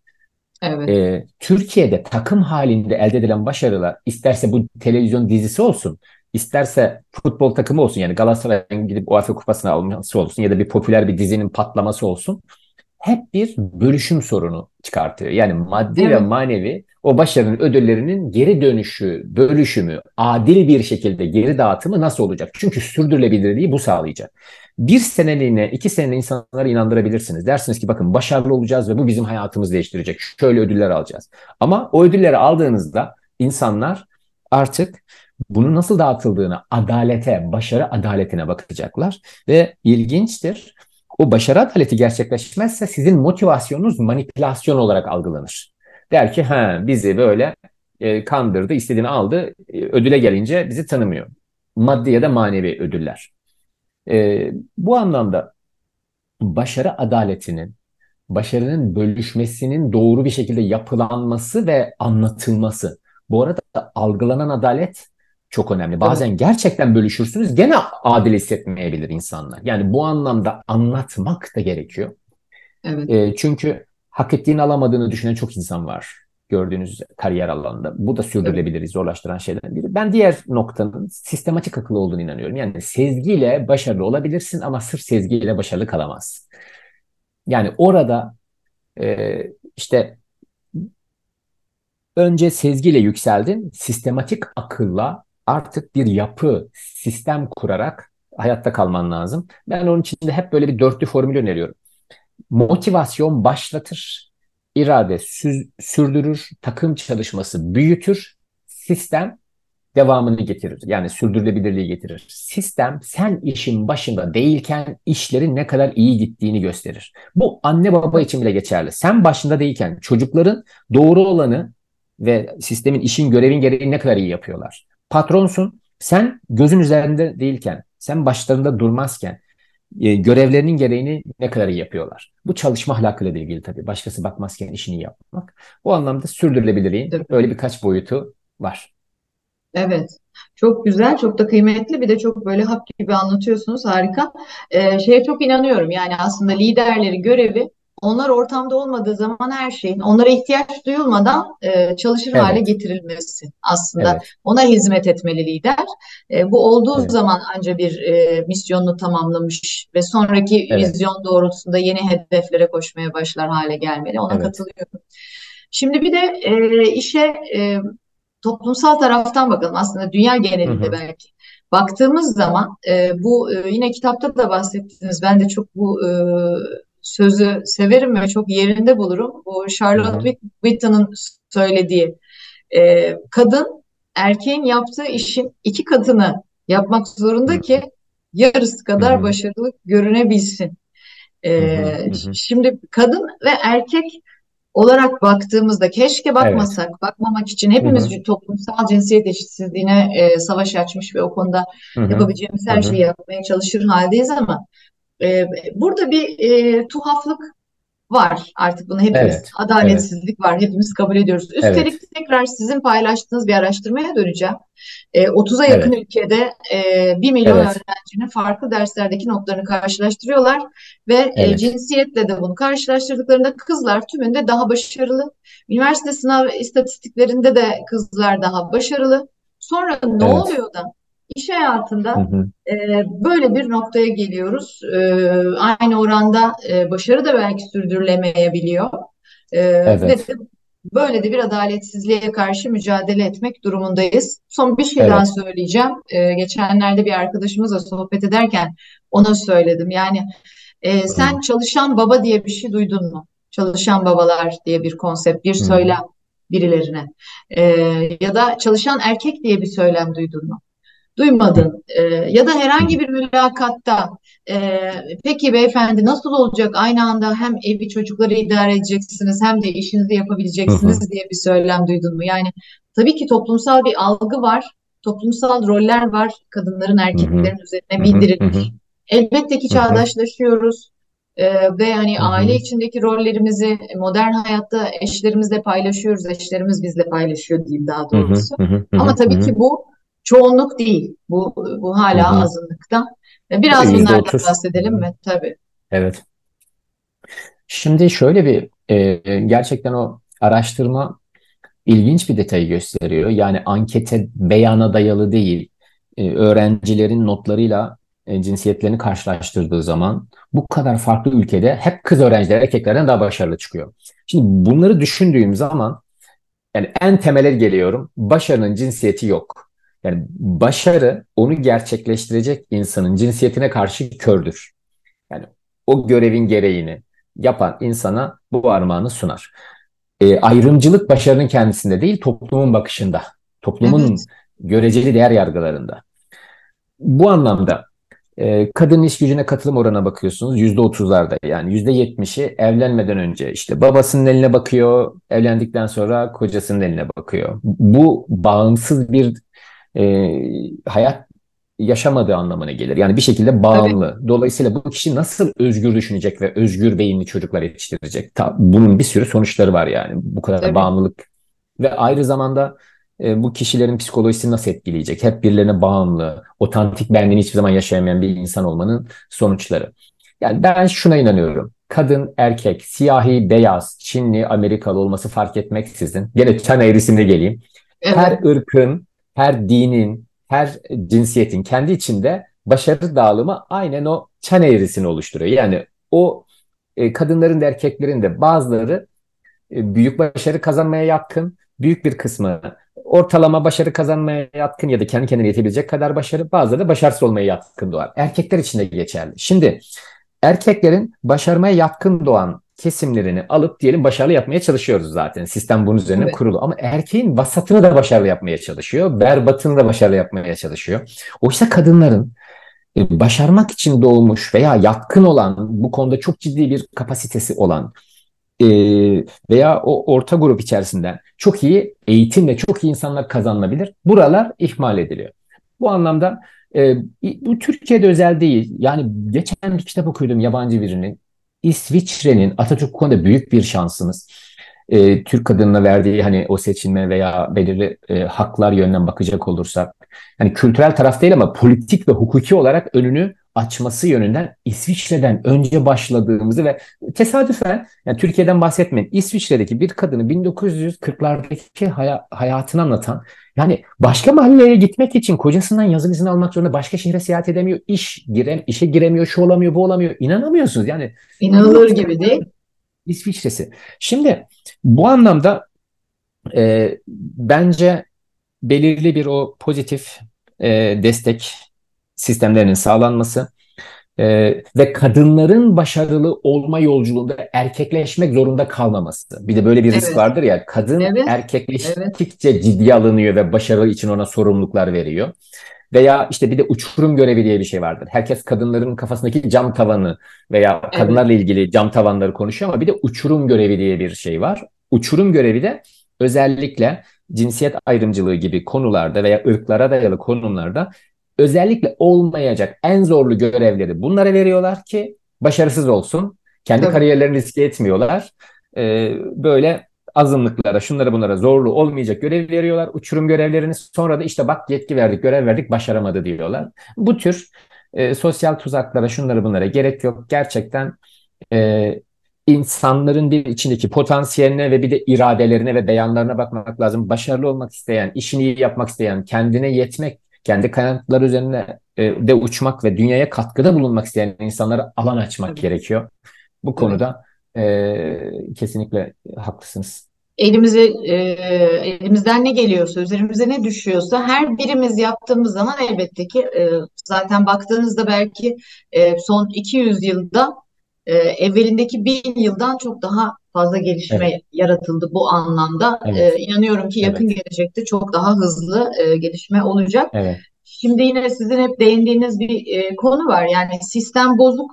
evet, Ee, Türkiye'de takım halinde elde edilen başarılar isterse bu televizyon dizisi olsun, isterse futbol takımı olsun yani Galatasaray'ın gidip UEFA kupasını alması olsun ya da bir popüler bir dizinin patlaması olsun hep bir bölüşüm sorunu çıkartıyor. Yani maddi ve evet, manevi o başarının ödüllerinin geri dönüşü, bölüşümü, adil bir şekilde geri dağıtımı nasıl olacak? Çünkü sürdürülebilirliği bu sağlayacak. Bir seneliğine, iki seneliğine insanlara inandırabilirsiniz. Dersiniz ki bakın başarılı olacağız ve bu bizim hayatımızı değiştirecek. Şöyle ödüller alacağız. Ama o ödülleri aldığınızda insanlar artık bunu nasıl dağıtıldığını, adalete, başarı adaletine bakacaklar. Ve ilginçtir o başarı adaleti gerçekleşmezse sizin motivasyonunuz manipülasyon olarak algılanır. Der ki ha bizi böyle e, kandırdı, istediğini aldı, e, ödüle gelince bizi tanımıyor. Maddi ya da manevi ödüller. E, bu anlamda başarı adaletinin, başarının bölüşmesinin doğru bir şekilde yapılanması ve anlatılması. Bu arada algılanan adalet çok önemli. evet, Bazen gerçekten bölüşürsünüz gene adil hissetmeyebilir insanlar. Yani bu anlamda anlatmak da gerekiyor. evet, E, çünkü hak ettiğini alamadığını düşünen çok insan var gördüğünüz kariyer alanında. Bu da evet, sürdürülebiliriz zorlaştıran şeylerden biri. Ben diğer noktanın sistematik akıl olduğunu inanıyorum. Yani sezgiyle başarılı olabilirsin ama sırf sezgiyle başarılı kalamazsın. Yani orada e, işte önce sezgiyle yükseldin, sistematik akılla artık bir yapı, sistem kurarak hayatta kalman lazım. Ben onun için de hep böyle bir dörtlü formül öneriyorum. Motivasyon başlatır, irade süz- sürdürür, takım çalışması büyütür, sistem devamını getirir. Yani sürdürülebilirliği getirir. Sistem sen işin başında değilken işlerin ne kadar iyi gittiğini gösterir. Bu anne baba için bile geçerli. Sen başında değilken çocukların doğru olanı ve sistemin işin görevin gereği ne kadar iyi yapıyorlar. Patronsun, sen gözün üzerinde değilken, sen başlarında durmazken e, görevlerinin gereğini ne kadar iyi yapıyorlar. Bu çalışma ahlakıyla ilgili tabii. Başkası bakmazken işini yapmak. Bu anlamda sürdürülebilirliğin öyle birkaç boyutu var. Evet. Çok güzel, çok da kıymetli. Bir de çok böyle hap gibi anlatıyorsunuz. Harika. Ee, şeye çok inanıyorum. Yani aslında liderlerin görevi onlar ortamda olmadığı zaman her şeyin onlara ihtiyaç duyulmadan e, çalışır hale Evet, getirilmesi aslında. evet, Ona hizmet etmeli lider. E, bu olduğu evet, zaman ancak bir e, misyonunu tamamlamış ve sonraki evet, vizyon doğrultusunda yeni hedeflere koşmaya başlar hale gelmeli. Ona evet. katılıyorum. Şimdi bir de e, işe e, toplumsal taraftan bakalım. Aslında dünya Hı genelinde hı, belki baktığımız zaman e, bu e, yine kitapta da bahsettiniz. Ben de çok bu e, sözü severim ve çok yerinde bulurum. Bu Charlotte Whitton'ın söylediği e, kadın erkeğin yaptığı işin iki katını yapmak zorunda ki yarısı kadar hı, başarılı görünebilsin. E, şimdi kadın ve erkek olarak baktığımızda keşke Evet. bakmasak, bakmamak için hepimiz hı, toplumsal cinsiyet eşitsizliğine e, savaş açmış ve o konuda hı hı, yapabileceğimiz her şeyi hı. yapmaya çalışır haldeyiz ama e, burada bir e, tuhaflık var. Artık bunu hepimiz, Evet, evet, adaletsizlik var, hepimiz kabul ediyoruz. Üstelik evet, tekrar sizin paylaştığınız bir araştırmaya döneceğim. E, 30'a yakın evet, ülkede e, 1 milyon evet, öğrencinin farklı derslerdeki notlarını karşılaştırıyorlar ve e, evet. cinsiyetle de bunu karşılaştırdıklarında kızlar tümünde daha başarılı. Üniversite sınav istatistiklerinde de kızlar daha başarılı. Sonra ne Evet. oluyor da iş Hı hayatında hı. e, böyle bir noktaya geliyoruz. E, aynı oranda e, başarı da belki sürdürülemeyebiliyor. E, ve Evet. böyle de bir adaletsizliğe karşı mücadele etmek durumundayız. Son bir şey daha Evet. söyleyeceğim. E, geçenlerde bir arkadaşımızla sohbet ederken ona söyledim. Yani e, Hı sen çalışan baba diye bir şey duydun mu? Çalışan babalar diye bir konsept, bir hı. söylem birilerine. E, ya da çalışan erkek diye bir söylem duydun mu? Duymadın. Ee, ya da herhangi bir mülakatta e, peki beyefendi nasıl olacak aynı anda hem evi çocukları idare edeceksiniz hem de işinizi yapabileceksiniz diye bir söylem duydun mu? Yani tabii ki toplumsal bir algı var, toplumsal roller var kadınların erkeklerin üzerine Hı hı. Hı hı. bindirilmiş. Elbette ki çağdaşlaşıyoruz e, ve hani Hı aile içindeki rollerimizi modern hayatta eşlerimizle paylaşıyoruz, eşlerimiz bizle paylaşıyor diyeyim daha doğrusu. Hı hı. Hı Ama tabii hı. ki bu çoğunluk değil. Bu, bu hala hı. azınlıkta. E, Biraz bunlardan bahsedelim mi? Tabii. Evet. Şimdi şöyle bir e, gerçekten o araştırma ilginç bir detayı gösteriyor. Yani ankete beyana dayalı değil, e, öğrencilerin notlarıyla e, cinsiyetlerini karşılaştırdığı zaman bu kadar farklı ülkede hep kız öğrenciler erkeklerden daha başarılı çıkıyor. Şimdi bunları düşündüğüm zaman yani en temele geliyorum. Başarının cinsiyeti yok. Yani başarı onu gerçekleştirecek insanın cinsiyetine karşı kördür. Yani o görevin gereğini yapan insana bu armağanı sunar. E, ayrımcılık başarının kendisinde değil, toplumun bakışında, toplumun Evet, göreceli değer yargılarında. Bu anlamda e, kadın iş gücüne katılım oranına bakıyorsunuz yüzde otuzlarda yani yüzde yetmişi evlenmeden önce işte babasının eline bakıyor, evlendikten sonra kocasının eline bakıyor. Bu bağımsız bir e, hayat yaşamadığı anlamına gelir. Yani bir şekilde tabii, bağımlı. Dolayısıyla bu kişi nasıl özgür düşünecek ve özgür beyinli çocuklar yetiştirecek? Ta, bunun bir sürü sonuçları var yani. Bu kadar tabii, bağımlılık ve ayrı zamanda e, bu kişilerin psikolojisini nasıl etkileyecek? Hep birilerine bağımlı, otantik benliğini hiçbir zaman yaşayamayan bir insan olmanın sonuçları. Yani ben şuna inanıyorum. Kadın, erkek, siyahi, beyaz, Çinli, Amerikalı olması fark etmeksizin. Gene çan eğrisine geleyim. evet, Her ırkın, her dinin, her cinsiyetin kendi içinde başarı dağılımı aynen o çan eğrisini oluşturuyor. Yani o e, kadınların da erkeklerin de bazıları e, büyük başarı kazanmaya yatkın, büyük bir kısmı ortalama başarı kazanmaya yatkın ya da kendi kendine yetebilecek kadar başarı, bazıları da başarısız olmaya yatkın doğar. Erkekler için de geçerli. Şimdi erkeklerin başarmaya yatkın doğan kesimlerini alıp diyelim başarılı yapmaya çalışıyoruz zaten. Sistem bunun üzerine tabii, kurulu. Ama erkeğin vasatını da başarılı yapmaya çalışıyor. Berbatını da başarılı yapmaya çalışıyor. Oysa kadınların e, başarmak için doğmuş veya yatkın olan, bu konuda çok ciddi bir kapasitesi olan e, veya o orta grup içerisinden çok iyi eğitimle çok iyi insanlar kazanılabilir. Buralar ihmal ediliyor. Bu anlamda e, bu Türkiye'de özel değil. Yani geçen bir kitap okuyordum yabancı birinin. İsviçre'nin Atatürk konuda büyük bir şansımız. E, Türk kadınına verdiği hani o seçilme veya belirli e, haklar yönden bakacak olursak hani kültürel taraf değil ama politik ve hukuki olarak önünü açması yönünden İsviçre'den önce başladığımızı ve tesadüfen yani Türkiye'den bahsetmeyin İsviçre'deki bir kadını 1940'lardaki haya, hayatını anlatan yani başka mahalleye gitmek için kocasından yazılı izin almak zorunda başka şehre seyahat edemiyor iş girem işe giremiyor şu olamıyor bu olamıyor. İnanamıyorsunuz. Yani inanılır gibi değil. İsviçre'si. Şimdi bu anlamda e, bence belirli bir o pozitif e, destek sistemlerinin sağlanması e, ve kadınların başarılı olma yolculuğunda erkekleşmek zorunda kalmaması. Bir de böyle bir risk evet. vardır ya kadın evet. erkekleştikçe evet. ciddiye alınıyor ve başarı için ona sorumluluklar veriyor. Veya işte bir de uçurum görevi diye bir şey vardır. Herkes kadınların kafasındaki cam tavanı veya evet. kadınlarla ilgili cam tavanları konuşuyor ama bir de uçurum görevi diye bir şey var. Uçurum görevi de özellikle cinsiyet ayrımcılığı gibi konularda veya ırklara dayalı konularda özellikle olmayacak en zorlu görevleri bunlara veriyorlar ki başarısız olsun. Kendi Tabii. kariyerlerini riske etmiyorlar. Ee, böyle azınlıklara, şunlara bunlara zorlu olmayacak görev veriyorlar. Uçurum görevlerini sonra da işte bak yetki verdik, görev verdik, başaramadı diyorlar. Bu tür e, sosyal tuzaklara, şunlara bunlara gerek yok. Gerçekten e, insanların bir içindeki potansiyeline ve bir de iradelerine ve beyanlarına bakmak lazım. Başarılı olmak isteyen, işini iyi yapmak isteyen, kendine yetmek kendi kaynakları üzerine e, de uçmak ve dünyaya katkıda bulunmak isteyen insanlara alan açmak evet. gerekiyor. Bu konuda e, kesinlikle haklısınız. Elimize e, elimizden ne geliyorsa, üzerimize ne düşüyorsa her birimiz yaptığımız zaman elbette ki e, zaten baktığınızda belki e, son 200 yılda e, evvelindeki bin yıldan çok daha fazla gelişme evet. yaratıldı bu anlamda. Evet. E, inanıyorum ki yakın evet. gelecekte çok daha hızlı e, gelişme olacak. Evet. Şimdi yine sizin hep değindiğiniz bir e, konu var. Yani sistem bozuk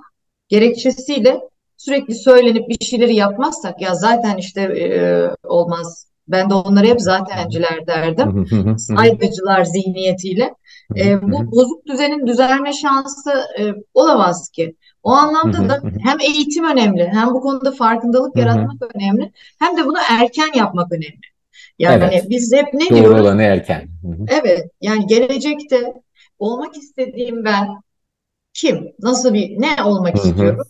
gerekçesiyle sürekli söylenip bir şeyleri yapmazsak ya zaten işte e, olmaz. Ben de onları hep zatenciler derdim. Saygıcılar zihniyetiyle. E, bu bozuk düzenin düzelme şansı e, olamaz ki. O anlamda da hem eğitim önemli, hem bu konuda farkındalık yaratmak önemli, hem de bunu erken yapmak önemli. Yani evet. biz hep ne Doğru diyoruz? Doğru olanı erken. Evet, yani gelecekte olmak istediğim ben kim, nasıl bir, ne olmak istiyorum?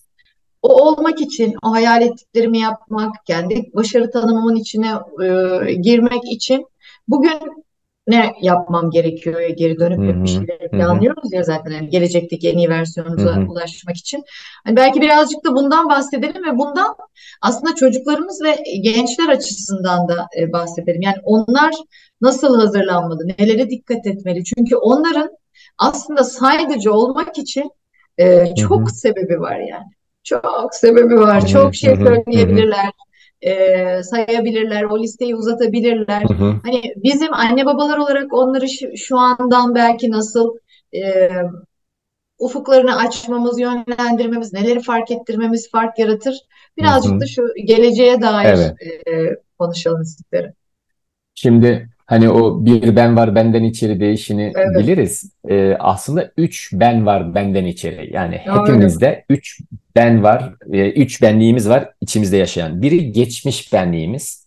O olmak için, o hayal ettiklerimi yapmak, kendi başarı tanımımın içine e, girmek için bugün ne yapmam gerekiyor geri dönüp Hı-hı. bir şeyleri planlıyoruz ya zaten yani gelecekteki en iyi versiyonunuza Hı-hı. ulaşmak için. Hani belki birazcık da bundan bahsedelim ve bundan aslında çocuklarımız ve gençler açısından da e, bahsedelim. Yani onlar nasıl hazırlanmalı, nelere dikkat etmeli? Çünkü onların aslında saygıcı olmak için e, çok Hı-hı. sebebi var yani. Çok sebebi var. Hı-hı. Çok şey söyleyebilirler e, sayabilirler, o listeyi uzatabilirler. Hı hı. Hani bizim anne babalar olarak onları şu, şu andan belki nasıl e, ufuklarını açmamız, yönlendirmemiz, neleri fark ettirmemiz fark yaratır. Birazcık hı hı. da şu geleceğe dair evet. e, konuşalım isterim. Şimdi hani o bir ben var benden içeri değişini evet. biliriz. Ee, aslında üç ben var benden içeri. Yani Doğru. hepimizde üç ben var, e, üç benliğimiz var içimizde yaşayan. Biri geçmiş benliğimiz,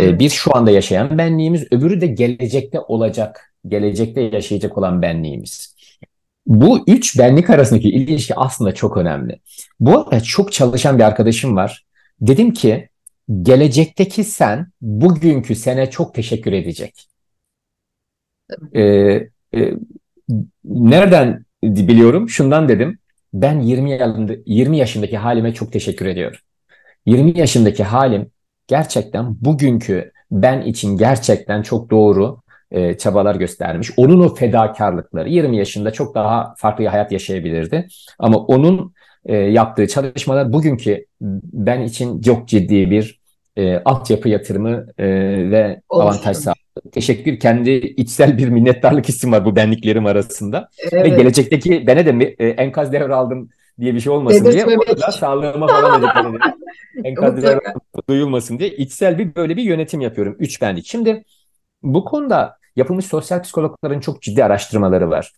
e, bir şu anda yaşayan benliğimiz, öbürü de gelecekte olacak, gelecekte yaşayacak olan benliğimiz. Bu üç benlik arasındaki ilişki aslında çok önemli. Bu arada çok çalışan bir arkadaşım var. Dedim ki gelecekteki sen bugünkü sene çok teşekkür edecek. Ee, e, nereden biliyorum? Şundan dedim. Ben 20 yaşında 20 yaşındaki halime çok teşekkür ediyorum. 20 yaşındaki halim gerçekten bugünkü ben için gerçekten çok doğru e, çabalar göstermiş. Onun o fedakarlıkları 20 yaşında çok daha farklı bir hayat yaşayabilirdi. Ama onun e, yaptığı çalışmalar bugünkü ben için çok ciddi bir e, altyapı yatırımı e, ve Olsun. avantaj sağladı. Teşekkür, kendi içsel bir minnettarlık hissim var bu benliklerim arasında. Evet. Ve gelecekteki bene de e, enkaz devraldım diye bir şey olmasın diye orada sağlığıma falan ederim. Enkaz duyulmasın diye içsel bir böyle bir yönetim yapıyorum. Üç benlik. Şimdi bu konuda yapılmış sosyal psikologların çok ciddi araştırmaları var.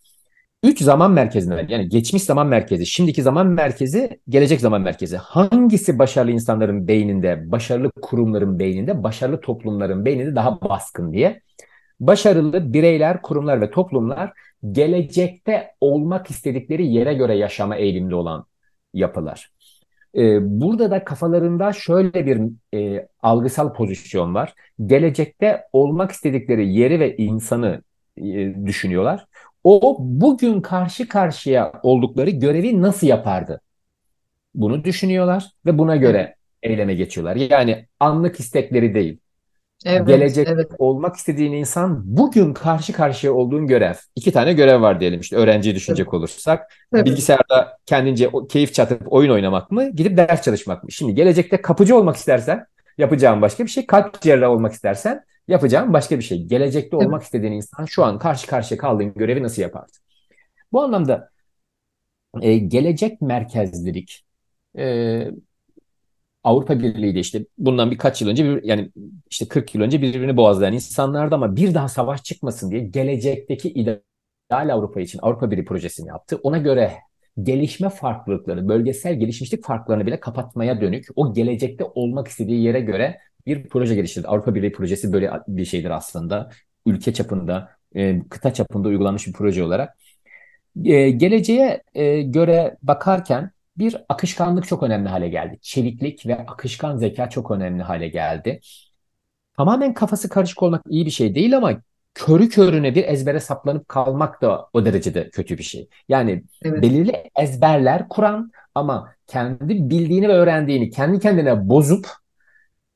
Üç zaman merkezinden yani geçmiş zaman merkezi, şimdiki zaman merkezi, gelecek zaman merkezi. Hangisi başarılı insanların beyninde, başarılı kurumların beyninde, başarılı toplumların beyninde daha baskın diye. Başarılı bireyler, kurumlar ve toplumlar gelecekte olmak istedikleri yere göre yaşama eğilimli olan yapılar. Ee, burada da kafalarında şöyle bir e, algısal pozisyon var. Gelecekte olmak istedikleri yeri ve insanı e, düşünüyorlar. O bugün karşı karşıya oldukları görevi nasıl yapardı? Bunu düşünüyorlar ve buna göre eyleme geçiyorlar. Yani anlık istekleri değil. Evet, Gelecekte evet. olmak istediğin insan bugün karşı karşıya olduğun görev. İki tane görev var diyelim işte öğrenciyi düşünecek evet. olursak. Evet. Bilgisayarda kendince keyif çatıp oyun oynamak mı? Gidip ders çalışmak mı? Şimdi gelecekte kapıcı olmak istersen yapacağın başka bir şey. Kalp cerrahı olmak istersen yapacağın başka bir şey. Gelecekte olmak evet. istediğin insan şu an karşı karşıya kaldığın görevi nasıl yapardı? Bu anlamda e, gelecek merkezlilik e, Avrupa Birliği de işte bundan birkaç yıl önce bir, yani işte 40 yıl önce birbirini boğazlayan insanlardı ama bir daha savaş çıkmasın diye gelecekteki ideal Avrupa için Avrupa Birliği projesini yaptı. Ona göre gelişme farklılıkları, bölgesel gelişmişlik farklarını bile kapatmaya dönük o gelecekte olmak istediği yere göre bir proje geliştirdi. Avrupa Birliği projesi böyle bir şeydir aslında. Ülke çapında, e, kıta çapında uygulanmış bir proje olarak. E, geleceğe e, göre bakarken bir akışkanlık çok önemli hale geldi. Çeviklik ve akışkan zeka çok önemli hale geldi. Tamamen kafası karışık olmak iyi bir şey değil ama körü körüne bir ezbere saplanıp kalmak da o derecede kötü bir şey. Yani evet. belirli ezberler kuran ama kendi bildiğini ve öğrendiğini kendi kendine bozup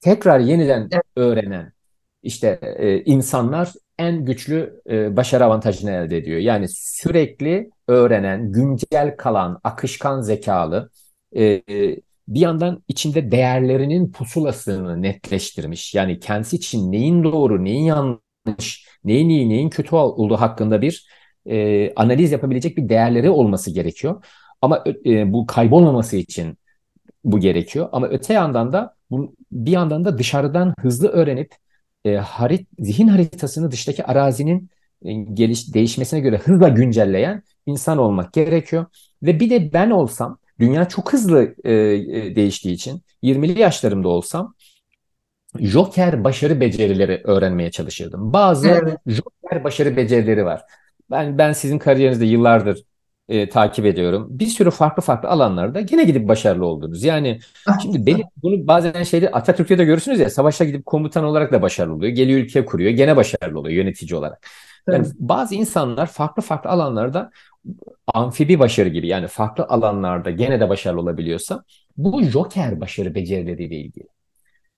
tekrar yeniden evet. öğrenen işte e, insanlar en güçlü e, başarı avantajını elde ediyor. Yani sürekli öğrenen, güncel kalan, akışkan zekalı, e, e, bir yandan içinde değerlerinin pusulasını netleştirmiş. Yani kendisi için neyin doğru, neyin yanlış, neyin iyi, neyin kötü olduğu hakkında bir e, analiz yapabilecek bir değerleri olması gerekiyor. Ama e, bu kaybolmaması için bu gerekiyor. Ama öte yandan da bu, bir yandan da dışarıdan hızlı öğrenip e, harit, zihin haritasını dıştaki arazinin e, geliş, değişmesine göre hızla güncelleyen insan olmak gerekiyor. Ve bir de ben olsam, dünya çok hızlı e, e, değiştiği için 20'li yaşlarımda olsam Joker başarı becerileri öğrenmeye çalışırdım. Bazı evet. Joker başarı becerileri var. Ben ben sizin kariyerinizde yıllardır e, takip ediyorum. Bir sürü farklı farklı alanlarda gene gidip başarılı oldunuz. Yani ah, şimdi benim bunu bazen şeyde Atatürk'te de görürsünüz ya savaşta gidip komutan olarak da başarılı oluyor. Geliyor ülke kuruyor. Gene başarılı oluyor yönetici olarak. Yani evet. bazı insanlar farklı farklı alanlarda amfibi başarı gibi yani farklı alanlarda gene de başarılı olabiliyorsa bu joker başarı becerileriyle ilgili.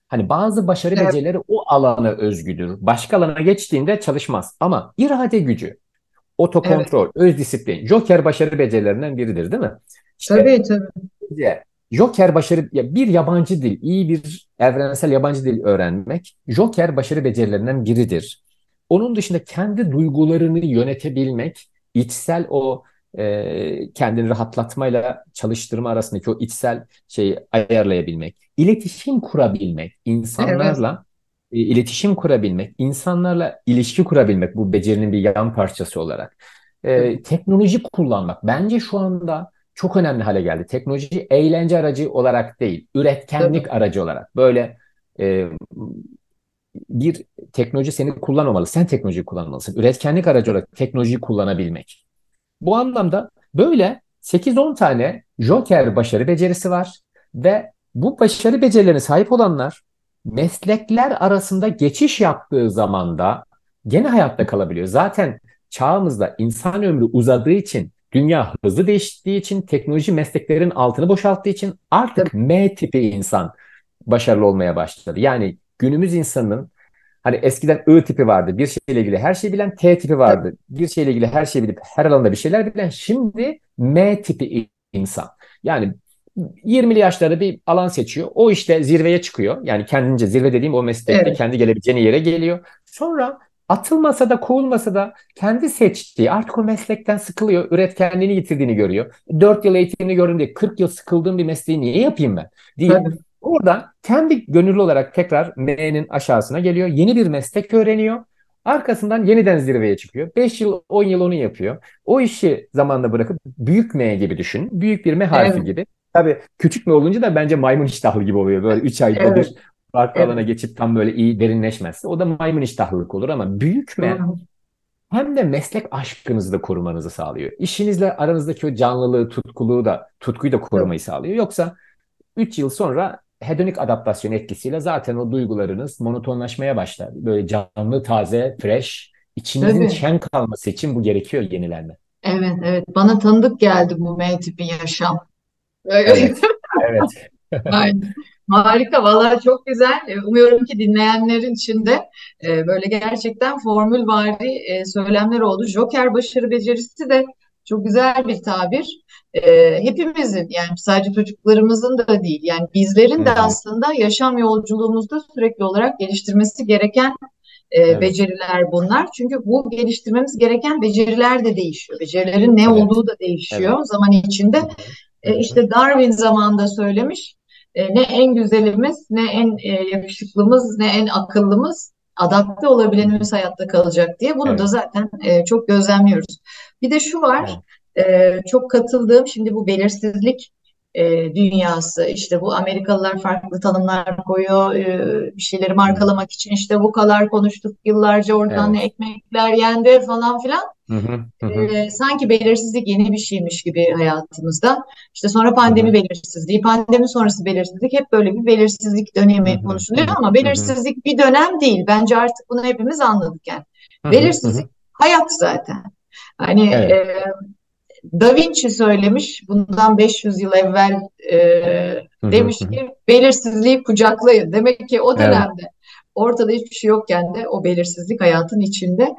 Hani bazı başarı evet. becerileri o alana özgüdür. Başka alana geçtiğinde çalışmaz. Ama irade gücü, otokontrol, evet. öz disiplin, joker başarı becerilerinden biridir değil mi? İşte, tabii tabii. Joker başarı, bir yabancı dil, iyi bir evrensel yabancı dil öğrenmek, Joker başarı becerilerinden biridir. Onun dışında kendi duygularını yönetebilmek, içsel o e, kendini rahatlatmayla çalıştırma arasındaki o içsel şeyi ayarlayabilmek, iletişim kurabilmek, insanlarla iletişim kurabilmek, insanlarla ilişki kurabilmek bu becerinin bir yan parçası olarak. E, teknoloji kullanmak bence şu anda çok önemli hale geldi. Teknoloji eğlence aracı olarak değil, üretkenlik evet. aracı olarak. Böyle e, bir teknoloji seni kullanmamalı. Sen teknolojiyi kullanmalısın. Üretkenlik aracı olarak teknolojiyi kullanabilmek. Bu anlamda böyle 8-10 tane Joker başarı becerisi var ve bu başarı becerilerine sahip olanlar meslekler arasında geçiş yaptığı zaman da gene hayatta kalabiliyor. Zaten çağımızda insan ömrü uzadığı için, dünya hızlı değiştiği için, teknoloji mesleklerin altını boşalttığı için artık M tipi insan başarılı olmaya başladı. Yani günümüz insanının hani eskiden I tipi vardı. Bir şeyle ilgili her şeyi bilen T tipi vardı. Bir şeyle ilgili her şeyi bilip her alanda bir şeyler bilen. Şimdi M tipi insan. Yani 20'li yaşlarda bir alan seçiyor. O işte zirveye çıkıyor. Yani kendince zirve dediğim o meslekte evet. kendi gelebileceğini yere geliyor. Sonra atılmasa da kovulmasa da kendi seçtiği artık o meslekten sıkılıyor. Üretkenliğini yitirdiğini görüyor. 4 yıl eğitimini gördüm diye 40 yıl sıkıldığım bir mesleği niye yapayım ben? Değil. Evet. Orada kendi gönüllü olarak tekrar M'nin aşağısına geliyor. Yeni bir meslek öğreniyor. Arkasından yeniden zirveye çıkıyor. 5 yıl, 10 yıl onu yapıyor. O işi zamanla bırakıp büyük M gibi düşün. Büyük bir M harfi evet. gibi. Tabii küçük M olunca da bence maymun iştahlı gibi oluyor. Böyle 3 ayda evet. bir farklı evet. alana geçip tam böyle iyi derinleşmezse o da maymun iştahlılık olur ama büyük M hem de meslek aşkınızı da korumanızı sağlıyor. İşinizle aranızdaki o canlılığı, tutkuluğu da, tutkuyu da korumayı evet. sağlıyor. Yoksa 3 yıl sonra hedonik adaptasyon etkisiyle zaten o duygularınız monotonlaşmaya başlar. Böyle canlı, taze, fresh, içinizin Tabii. şen kalması için bu gerekiyor yenilenme. Evet, evet. Bana tanıdık geldi bu M tipi yaşam. Evet, evet. Aynen. Harika, vallahi çok güzel. E, umuyorum ki dinleyenlerin içinde e, böyle gerçekten formül vari e, söylemler oldu. Joker başarı becerisi de çok güzel bir tabir. Hepimizin yani sadece çocuklarımızın da değil yani bizlerin de aslında yaşam yolculuğumuzda sürekli olarak geliştirmesi gereken evet. beceriler bunlar. Çünkü bu geliştirmemiz gereken beceriler de değişiyor. Becerilerin ne evet. olduğu da değişiyor evet. zaman içinde. İşte Darwin zamanında söylemiş e, ne en güzelimiz, ne en e, yakışıklımız, ne en akıllımız adapte olabilenimiz hayatta kalacak diye. Bunu evet. da zaten e, çok gözlemliyoruz. Bir de şu var, e, çok katıldığım şimdi bu belirsizlik e, dünyası. İşte bu Amerikalılar farklı tanımlar koyuyor. E, bir şeyleri markalamak için işte bu kadar konuştuk yıllarca oradan evet. ekmekler yendi falan filan. Hı hı, hı. E, sanki belirsizlik yeni bir şeymiş gibi hayatımızda. İşte sonra pandemi hı hı. belirsizliği, pandemi sonrası belirsizlik hep böyle bir belirsizlik dönemi hı hı, konuşuluyor hı. ama belirsizlik hı hı. bir dönem değil. Bence artık bunu hepimiz anladık yani. Hı hı, belirsizlik hı. hayat zaten. Hani evet. e, Da Vinci söylemiş bundan 500 yıl evvel e, demiş ki belirsizliği kucaklayın. Demek ki o dönemde evet. Ortada hiçbir şey yokken de o belirsizlik hayatın içinde.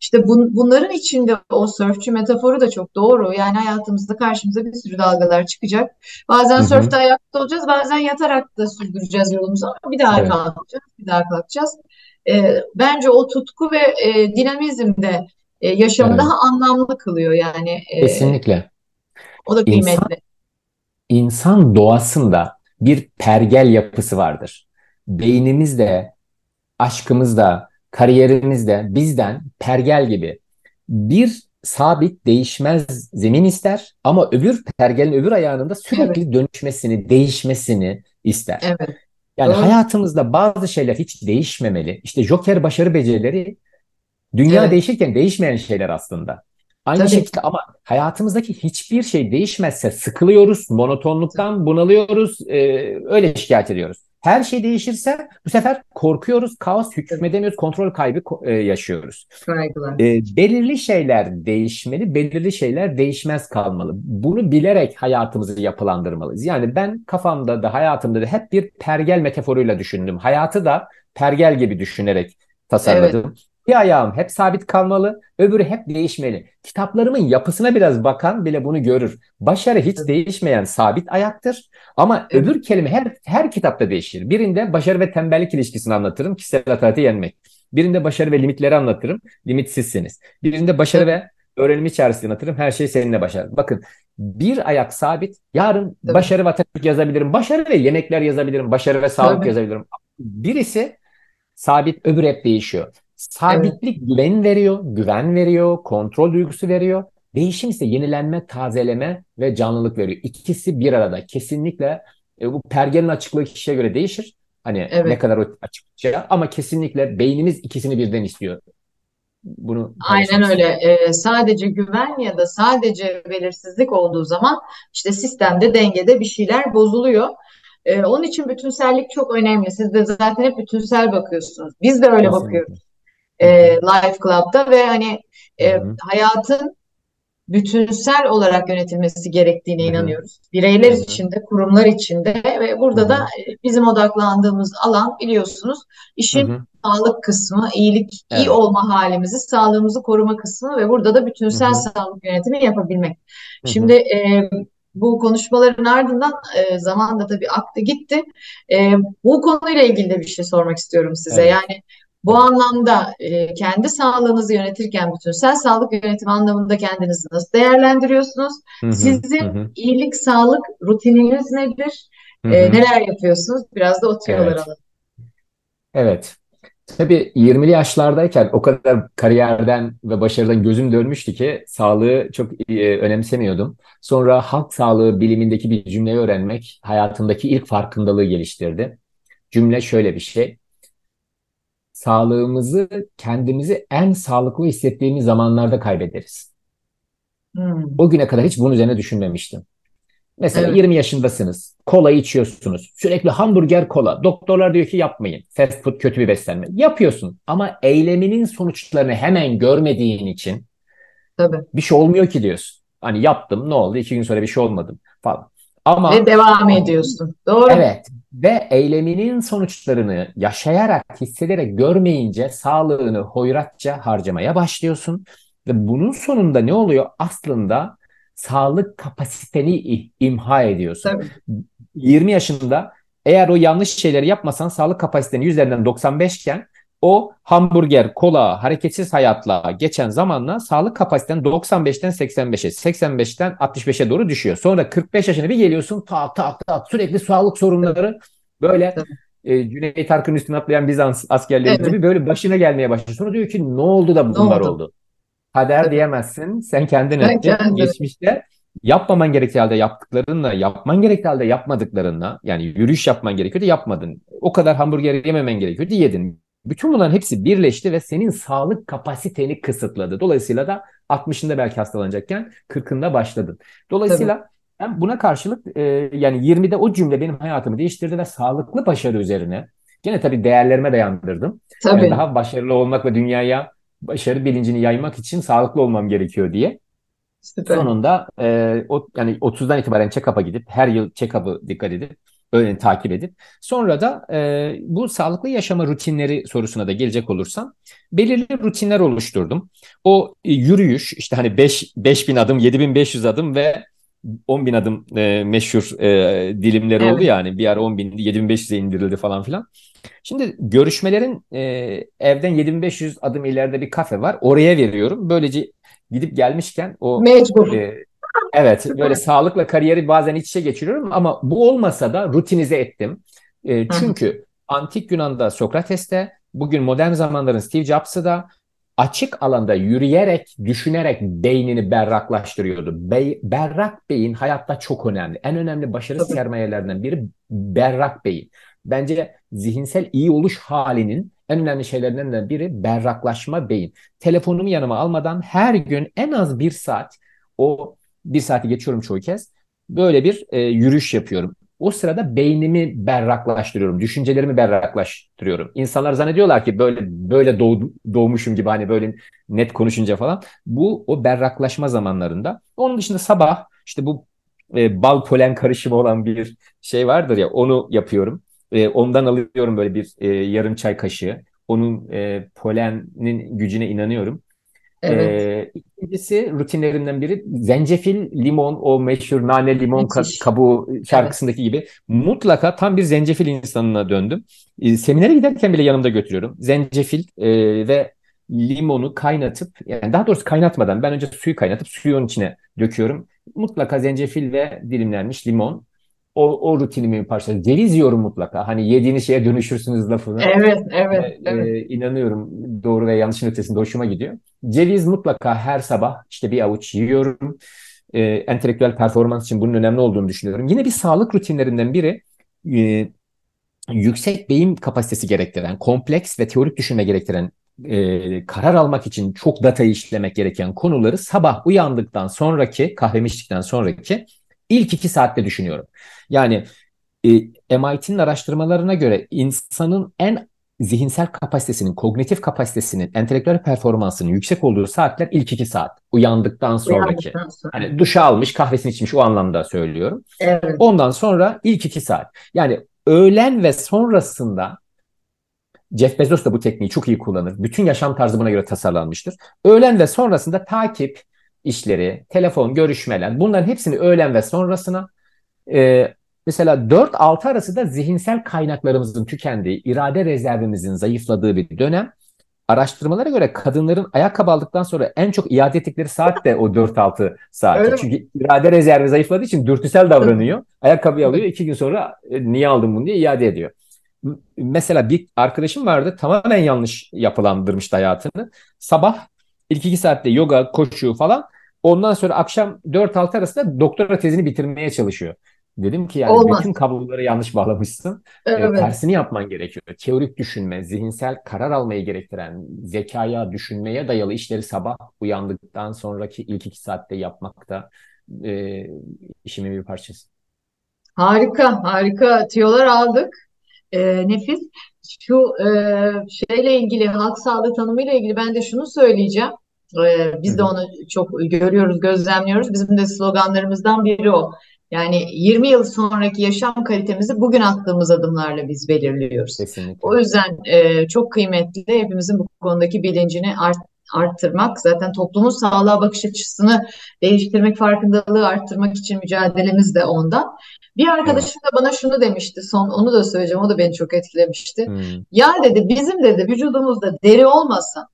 İşte bun, bunların içinde o sörfçü metaforu da çok doğru. Yani hayatımızda karşımıza bir sürü dalgalar çıkacak. Bazen Hı-hı. sörfte ayakta olacağız, bazen yatarak da sürdüreceğiz yolumuzu ama bir daha evet. kalkacağız, bir daha kalkacağız. E, bence o tutku ve e, dinamizm de e, yaşamı evet. daha anlamlı kılıyor yani. E, Kesinlikle. O da kıymetli. İnsan, insan doğasında bir pergel yapısı vardır. Beynimizde, aşkımızda, kariyerimizde bizden pergel gibi bir sabit değişmez zemin ister ama öbür pergelin öbür ayağının da sürekli evet. dönüşmesini, değişmesini ister. Evet. Yani Doğru. hayatımızda bazı şeyler hiç değişmemeli. İşte Joker başarı becerileri Dünya evet. değişirken değişmeyen şeyler aslında. Aynı Tabii. şekilde ama hayatımızdaki hiçbir şey değişmezse sıkılıyoruz, monotonluktan bunalıyoruz, e, öyle şikayet ediyoruz. Her şey değişirse bu sefer korkuyoruz, kaos hükmedemiyoruz, kontrol kaybı e, yaşıyoruz. E, belirli şeyler değişmeli, belirli şeyler değişmez kalmalı. Bunu bilerek hayatımızı yapılandırmalıyız. Yani ben kafamda da hayatımda da hep bir pergel metaforuyla düşündüm. Hayatı da pergel gibi düşünerek tasarladım. Evet. Bir ayağım hep sabit kalmalı, öbürü hep değişmeli. Kitaplarımın yapısına biraz bakan bile bunu görür. Başarı hiç değişmeyen sabit ayaktır. Ama evet. öbür kelime her her kitapta değişir. Birinde başarı ve tembellik ilişkisini anlatırım. Kişisel hatatı yenmek. Birinde başarı ve limitleri anlatırım. Limitsizsiniz. Birinde başarı evet. ve öğrenim içerisinde anlatırım. Her şey seninle başarı. Bakın bir ayak sabit. Yarın evet. başarı ve Atatürk yazabilirim. Başarı ve yemekler yazabilirim. Başarı ve sağlık evet. yazabilirim. Birisi sabit, öbür hep değişiyor. Sabitlik evet. güven veriyor, güven veriyor, kontrol duygusu veriyor. Değişim ise yenilenme, tazeleme ve canlılık veriyor. İkisi bir arada. Kesinlikle e, bu pergelin açıklığı kişiye göre değişir. Hani evet. ne kadar açıkça ama kesinlikle beynimiz ikisini birden istiyor. Bunu Aynen öyle. Ee, sadece güven ya da sadece belirsizlik olduğu zaman işte sistemde dengede bir şeyler bozuluyor. Ee, onun için bütünsellik çok önemli. Siz de zaten hep bütünsel bakıyorsunuz. Biz de öyle Kesinlikle. bakıyoruz e, Life Club'da ve hani e, hayatın bütünsel olarak yönetilmesi gerektiğine Hı-hı. inanıyoruz. Bireyler Hı-hı. içinde, kurumlar içinde ve burada Hı-hı. da bizim odaklandığımız alan biliyorsunuz işin Hı-hı. sağlık kısmı, iyilik, evet. iyi olma halimizi, sağlığımızı koruma kısmı ve burada da bütünsel Hı-hı. sağlık yönetimi yapabilmek. Hı-hı. Şimdi e, bu konuşmaların ardından e, zaman da tabii aktı gitti. E, bu konuyla ilgili de bir şey sormak istiyorum size. Evet. Yani Bu anlamda e, kendi sağlığınızı yönetirken bütünsel sağlık yönetimi anlamında kendinizi nasıl değerlendiriyorsunuz? Hı hı, Sizin hı iyilik sağlık rutininiz nedir? hı E, neler yapıyorsunuz? Biraz da o tüyoları Evet. alalım. Evet. Tabii 20'li yaşlardayken o kadar kariyerden ve başarıdan gözüm dönmüştü ki sağlığı çok e, önemsemiyordum. Sonra halk sağlığı bilimindeki bir cümleyi öğrenmek hayatımdaki ilk farkındalığı geliştirdi. Cümle şöyle bir şey. Sağlığımızı kendimizi en sağlıklı hissettiğimiz zamanlarda kaybederiz. Hmm, O güne kadar hiç bunun üzerine düşünmemiştim. Mesela evet, 20 yaşındasınız, kola içiyorsunuz, sürekli hamburger kola. Doktorlar diyor ki yapmayın, fast food kötü bir beslenme. Yapıyorsun ama eyleminin sonuçlarını hemen görmediğin için tabii. bir şey olmuyor ki diyorsun. Hani yaptım ne oldu, iki gün sonra bir şey olmadı falan. Ama Ve devam ediyorsun. Doğru. Evet ve eyleminin sonuçlarını yaşayarak, hissederek görmeyince sağlığını hoyratça harcamaya başlıyorsun. Ve bunun sonunda ne oluyor? Aslında sağlık kapasiteni imha ediyorsun. Tabii. 20 yaşında eğer o yanlış şeyleri yapmasan sağlık kapasiteni yüzlerinden 95 iken o hamburger, kola, hareketsiz hayatla geçen zamanla sağlık kapasiten 95'ten 85'e, 85'ten 65'e doğru düşüyor. Sonra 45 yaşına bir geliyorsun tak tak tak sürekli sağlık sorunları böyle e, Cüneyt Arkın'ın üstüne atlayan Bizans askerleri Evet. gibi böyle başına gelmeye başlıyor. Sonra diyor ki ne oldu da bunlar oldu? oldu? Kader diyemezsin. Sen kendin Ben ettin. kendim. Geçmişte yapmaman gerektiği halde yaptıklarınla, yapman gerektiği halde yapmadıklarınla, yani yürüyüş yapman gerekiyordu, yapmadın. O kadar hamburger yememen gerekiyordu, yedin. Bütün bunların hepsi birleşti ve senin sağlık kapasiteni kısıtladı. Dolayısıyla da 60'ında belki hastalanacakken 40'ında başladın. Tabii. Dolayısıyla ben buna karşılık e, yani 20'de o cümle benim hayatımı değiştirdi ve sağlıklı başarı üzerine gene tabii değerlerime dayandırdım. Yani Tabii. daha başarılı olmak ve dünyaya başarı bilincini yaymak için sağlıklı olmam gerekiyor diye. Süper. Sonunda e, o, yani 30'dan itibaren check-up'a gidip her yıl check-up'ı dikkat edip öyle takip edip sonra da e, bu sağlıklı yaşama rutinleri sorusuna da gelecek olursam belirli rutinler oluşturdum. O e, yürüyüş işte hani 5 5000 adım, 7500 adım ve 10 bin adım e, meşhur e, dilimleri oldu Evet. yani bir ara 10 bin 7500'e indirildi falan filan. Şimdi görüşmelerin e, evden 7500 adım ileride bir kafe var. Oraya veriyorum. Böylece gidip gelmişken o Mecbur. e, evet böyle sağlıkla kariyeri bazen iç içe geçiriyorum ama bu olmasa da rutinize ettim. E, çünkü antik Yunan'da Sokrates'te bugün modern zamanların Steve Jobs'ı da açık alanda yürüyerek, düşünerek beynini berraklaştırıyordu. Bey, berrak beyin hayatta çok önemli. En önemli başarı Tabii. sermayelerinden biri berrak beyin. Bence zihinsel iyi oluş halinin en önemli şeylerinden de biri berraklaşma beyin. Telefonumu yanıma almadan her gün en az bir saat, o bir saati geçiyorum çoğu kez, böyle bir e, yürüyüş yapıyorum. O sırada beynimi berraklaştırıyorum, düşüncelerimi berraklaştırıyorum. İnsanlar zannediyorlar ki böyle böyle doğ, doğmuşum gibi hani böyle net konuşunca falan. Bu o berraklaşma zamanlarında. Onun dışında sabah işte bu e, bal polen karışımı olan bir şey vardır ya onu yapıyorum. E, ondan alıyorum böyle bir e, yarım çay kaşığı. Onun e, polenin gücüne inanıyorum. Evet. Ee, ikincisi rutinlerinden biri zencefil, limon, o meşhur nane limon ka- kabuğu şarkısındaki gibi mutlaka tam bir zencefil insanına döndüm. Ee, seminere giderken bile yanımda götürüyorum. Zencefil e, ve limonu kaynatıp yani daha doğrusu kaynatmadan ben önce suyu kaynatıp suyu onun içine döküyorum. Mutlaka zencefil ve dilimlenmiş limon. O, o rutinimin parçası. Ceviz yiyorum mutlaka. Hani yediğiniz şeye dönüşürsünüz lafını. Evet, evet, Ve, evet. inanıyorum doğru ve yanlışın ötesinde hoşuma gidiyor. Ceviz mutlaka her sabah işte bir avuç yiyorum. E, entelektüel performans için bunun önemli olduğunu düşünüyorum. Yine bir sağlık rutinlerinden biri e, yüksek beyin kapasitesi gerektiren, kompleks ve teorik düşünme gerektiren, e, karar almak için çok datayı işlemek gereken konuları sabah uyandıktan sonraki, kahvemi içtikten sonraki ilk iki saatte düşünüyorum. Yani e, MIT'nin araştırmalarına göre insanın en zihinsel kapasitesinin, kognitif kapasitesinin, entelektüel performansının yüksek olduğu saatler ilk iki saat. Uyandıktan sonraki. Uyandıktan sonra. Hani duşa almış, kahvesini içmiş o anlamda söylüyorum. Evet. Ondan sonra ilk iki saat. Yani öğlen ve sonrasında Jeff Bezos da bu tekniği çok iyi kullanır. Bütün yaşam tarzı buna göre tasarlanmıştır. Öğlen ve sonrasında takip işleri, telefon, görüşmeler bunların hepsini öğlen ve sonrasına e, Mesela 4-6 arası da zihinsel kaynaklarımızın tükendiği, irade rezervimizin zayıfladığı bir dönem. Araştırmalara göre kadınların ayakkabı aldıktan sonra en çok iade ettikleri saat de o 4-6 saati. Öyle mi? Çünkü irade rezervi zayıfladığı için dürtüsel davranıyor. Ayakkabıyı alıyor, iki gün sonra e, niye aldım bunu diye iade ediyor. Mesela bir arkadaşım vardı tamamen yanlış yapılandırmıştı hayatını. Sabah ilk iki saatte yoga, koşu falan. Ondan sonra akşam 4-6 arasında doktora tezini bitirmeye çalışıyor. Dedim ki yani Olmaz. bütün kabloları yanlış bağlamışsın. E, Evet. tersini yapman gerekiyor. Teorik düşünme, zihinsel karar almayı gerektiren, zekaya, düşünmeye dayalı işleri sabah uyandıktan sonraki ilk iki saatte yapmak da e, işimin bir parçası. Harika, harika tüyolar aldık. Ee, nefis. Şu e, şeyle ilgili, halk sağlığı tanımıyla ilgili ben de şunu söyleyeceğim. Ee, biz de onu çok görüyoruz, gözlemliyoruz. Bizim de sloganlarımızdan biri o. Yani 20 yıl sonraki yaşam kalitemizi bugün attığımız adımlarla biz belirliyoruz. Kesinlikle. O yüzden e, çok kıymetli hepimizin bu konudaki bilincini art, arttırmak. Zaten toplumun sağlığa bakış açısını değiştirmek, farkındalığı arttırmak için mücadelemiz de ondan. Bir Evet. arkadaşım da bana şunu demişti son, onu da söyleyeceğim, o da beni çok etkilemişti. Hmm, Ya dedi bizim dedi vücudumuzda deri olmasa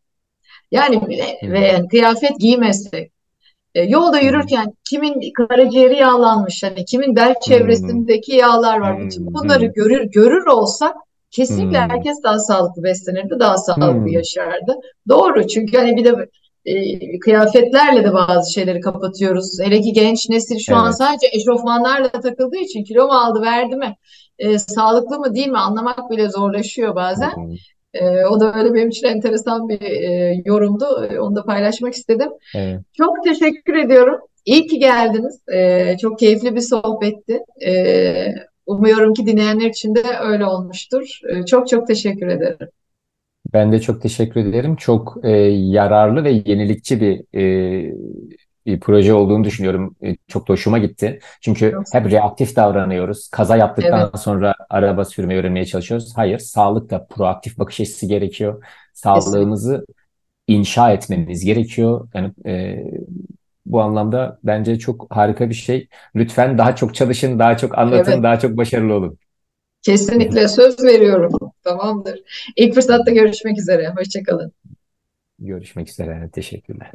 yani ve, yani kıyafet giymezsek e, yolda yürürken kimin karaciğeri yağlanmış hani kimin bel çevresindeki yağlar var bütün bunları görür görür olsak kesinlikle herkes daha sağlıklı beslenirdi daha sağlıklı yaşardı. Doğru çünkü hani bir de e, kıyafetlerle de bazı şeyleri kapatıyoruz. Hele ki genç nesil şu an Evet. sadece eşofmanlarla takıldığı için kilo mu aldı verdi mi e, sağlıklı mı değil mi anlamak bile zorlaşıyor bazen. E, o da öyle benim için enteresan bir e, yorumdu. E, Onu da paylaşmak istedim. Evet. Çok teşekkür ediyorum. İyi ki geldiniz. Ee, çok keyifli bir sohbetti. Ee, umuyorum ki dinleyenler için de öyle olmuştur. Ee, çok çok teşekkür ederim. Ben de çok teşekkür ederim. Çok e, yararlı ve yenilikçi bir e, bir proje olduğunu düşünüyorum. E, çok da hoşuma gitti. Çünkü hep reaktif davranıyoruz. Kaza Evet, yaptıktan sonra araba sürmeyi öğrenmeye çalışıyoruz. Hayır, sağlıkta proaktif bakış açısı gerekiyor. kesinlikle. Sağlığımızı inşa etmemiz gerekiyor. Yani e, bu anlamda bence çok harika bir şey. Lütfen daha çok çalışın, daha çok anlatın, Evet, daha çok başarılı olun. kesinlikle söz veriyorum. Tamamdır. İlk fırsatta görüşmek üzere. Hoşça kalın. Görüşmek üzere. Teşekkürler.